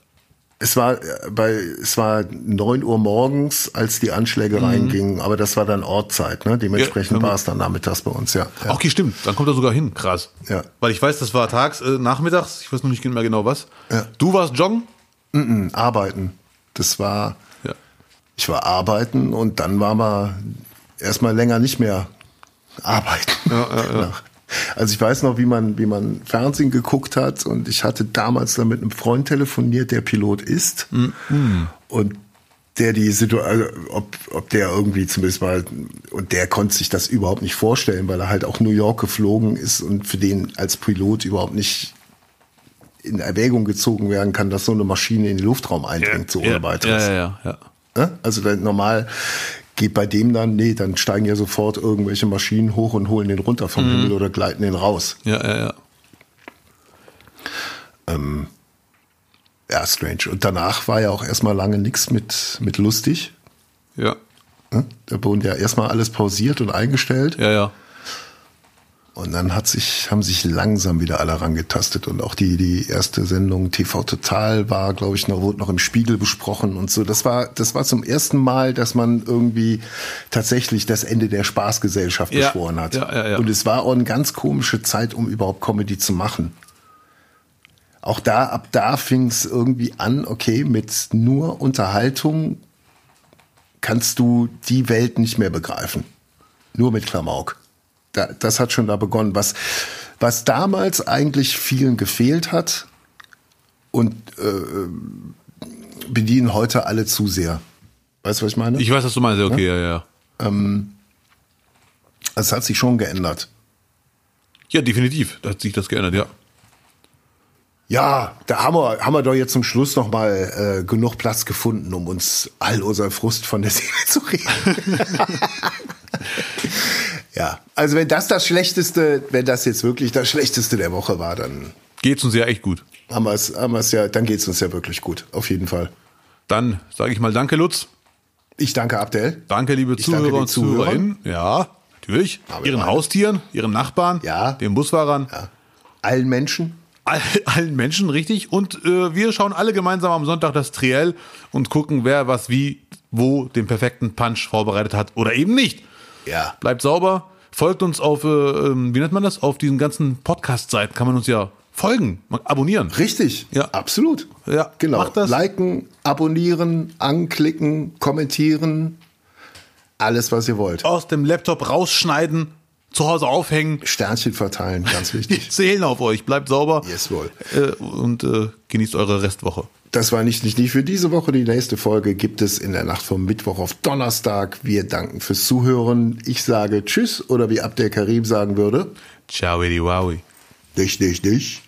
[SPEAKER 2] Es war äh, bei es war neun Uhr morgens, als die Anschläge mhm. reingingen, aber das war dann Ortszeit, ne? Dementsprechend ja, war es dann nachmittags bei uns, ja.
[SPEAKER 1] ja. Okay, stimmt. Dann kommt er sogar hin, krass.
[SPEAKER 2] Ja.
[SPEAKER 1] Weil ich weiß, das war tags, äh, nachmittags, ich weiß noch nicht mehr genau was.
[SPEAKER 2] Ja.
[SPEAKER 1] Du warst joggen?
[SPEAKER 2] Mm -mm, arbeiten. Das war.
[SPEAKER 1] Ja.
[SPEAKER 2] Ich war arbeiten und dann war mal erstmal länger nicht mehr arbeiten.
[SPEAKER 1] Ja, ja, ja.
[SPEAKER 2] Also ich weiß noch, wie man, wie man Fernsehen geguckt hat und ich hatte damals dann mit einem Freund telefoniert, der Pilot ist
[SPEAKER 1] mhm.
[SPEAKER 2] und der die Situation, also ob, ob der irgendwie zumindest mal, und der konnte sich das überhaupt nicht vorstellen, weil er halt auch New York geflogen ist und für den als Pilot überhaupt nicht in Erwägung gezogen werden kann, dass so eine Maschine in den Luftraum eindringt,
[SPEAKER 1] ja,
[SPEAKER 2] so ohne
[SPEAKER 1] ja,
[SPEAKER 2] weiteres.
[SPEAKER 1] Ja, ja, ja.
[SPEAKER 2] Ne? Also normal geht bei dem dann, nee, dann steigen ja sofort irgendwelche Maschinen hoch und holen den runter vom mhm. Himmel oder gleiten den raus.
[SPEAKER 1] Ja, ja, ja.
[SPEAKER 2] Ähm, ja, strange. Und danach war ja auch erstmal lange nichts mit, mit lustig.
[SPEAKER 1] Ja.
[SPEAKER 2] Ne? Da wurde ja erstmal alles pausiert und eingestellt.
[SPEAKER 1] Ja, ja.
[SPEAKER 2] Und dann hat sich, haben sich langsam wieder alle rangetastet und auch die, die erste Sendung TV Total war, glaube ich, noch, wurde noch im Spiegel besprochen und so. Das war, das war zum ersten Mal, dass man irgendwie tatsächlich das Ende der Spaßgesellschaft
[SPEAKER 1] ja,
[SPEAKER 2] beschworen hat.
[SPEAKER 1] Ja, ja, ja.
[SPEAKER 2] Und es war auch eine ganz komische Zeit, um überhaupt Comedy zu machen. Auch da, ab da fing es irgendwie an, okay, mit nur Unterhaltung kannst du die Welt nicht mehr begreifen. Nur mit Klamauk da, das hat schon da begonnen. Was, was damals eigentlich vielen gefehlt hat und äh, bedienen heute alle zu sehr. Weißt du, was ich meine?
[SPEAKER 1] Ich weiß, was du meinst. Okay, ja, ja. ja.
[SPEAKER 2] Ähm, es hat sich schon geändert.
[SPEAKER 1] Ja, definitiv. Da hat sich das geändert, ja.
[SPEAKER 2] Ja, da haben wir, haben wir doch jetzt zum Schluss noch mal äh, genug Platz gefunden, um uns all unser Frust von der Seele zu reden. Ja, also wenn das das Schlechteste, wenn das jetzt wirklich das Schlechteste der Woche war, dann
[SPEAKER 1] geht's uns ja echt gut.
[SPEAKER 2] Haben wir es, haben wir's ja, dann geht's uns ja wirklich gut, auf jeden Fall.
[SPEAKER 1] Dann sage ich mal Danke, Lutz.
[SPEAKER 2] Ich danke Abdel.
[SPEAKER 1] Danke, liebe ich Zuhörer danke und Zuhörerinnen. Ja, natürlich.
[SPEAKER 2] Aber
[SPEAKER 1] ihren Haustieren, ihren Nachbarn,
[SPEAKER 2] ja.
[SPEAKER 1] den Busfahrern.
[SPEAKER 2] Ja. Allen Menschen.
[SPEAKER 1] All, allen Menschen, richtig. Und äh, wir schauen alle gemeinsam am Sonntag das Triell und gucken, wer was wie, wo den perfekten Punch vorbereitet hat oder eben nicht.
[SPEAKER 2] Ja.
[SPEAKER 1] Bleibt sauber. Folgt uns auf, äh, ähm, wie nennt man das? Auf diesen ganzen Podcast-Seiten kann man uns ja folgen, abonnieren.
[SPEAKER 2] Richtig.
[SPEAKER 1] Ja.
[SPEAKER 2] Absolut.
[SPEAKER 1] Ja.
[SPEAKER 2] Genau.
[SPEAKER 1] Macht das.
[SPEAKER 2] Liken, abonnieren, anklicken, kommentieren. Alles, was ihr wollt.
[SPEAKER 1] Aus dem Laptop rausschneiden, zu Hause aufhängen.
[SPEAKER 2] Sternchen verteilen, ganz wichtig.
[SPEAKER 1] Wir zählen auf euch. Bleibt sauber.
[SPEAKER 2] Yes, wohl.
[SPEAKER 1] Äh, und äh, genießt eure Restwoche.
[SPEAKER 2] Das war nicht, nicht, nicht für diese Woche. Die nächste Folge gibt es in der Nacht vom Mittwoch auf Donnerstag. Wir danken fürs Zuhören. Ich sage Tschüss oder wie Abdel Karim sagen würde.
[SPEAKER 1] Ciao, Wowie.
[SPEAKER 2] Dich, dich, dich.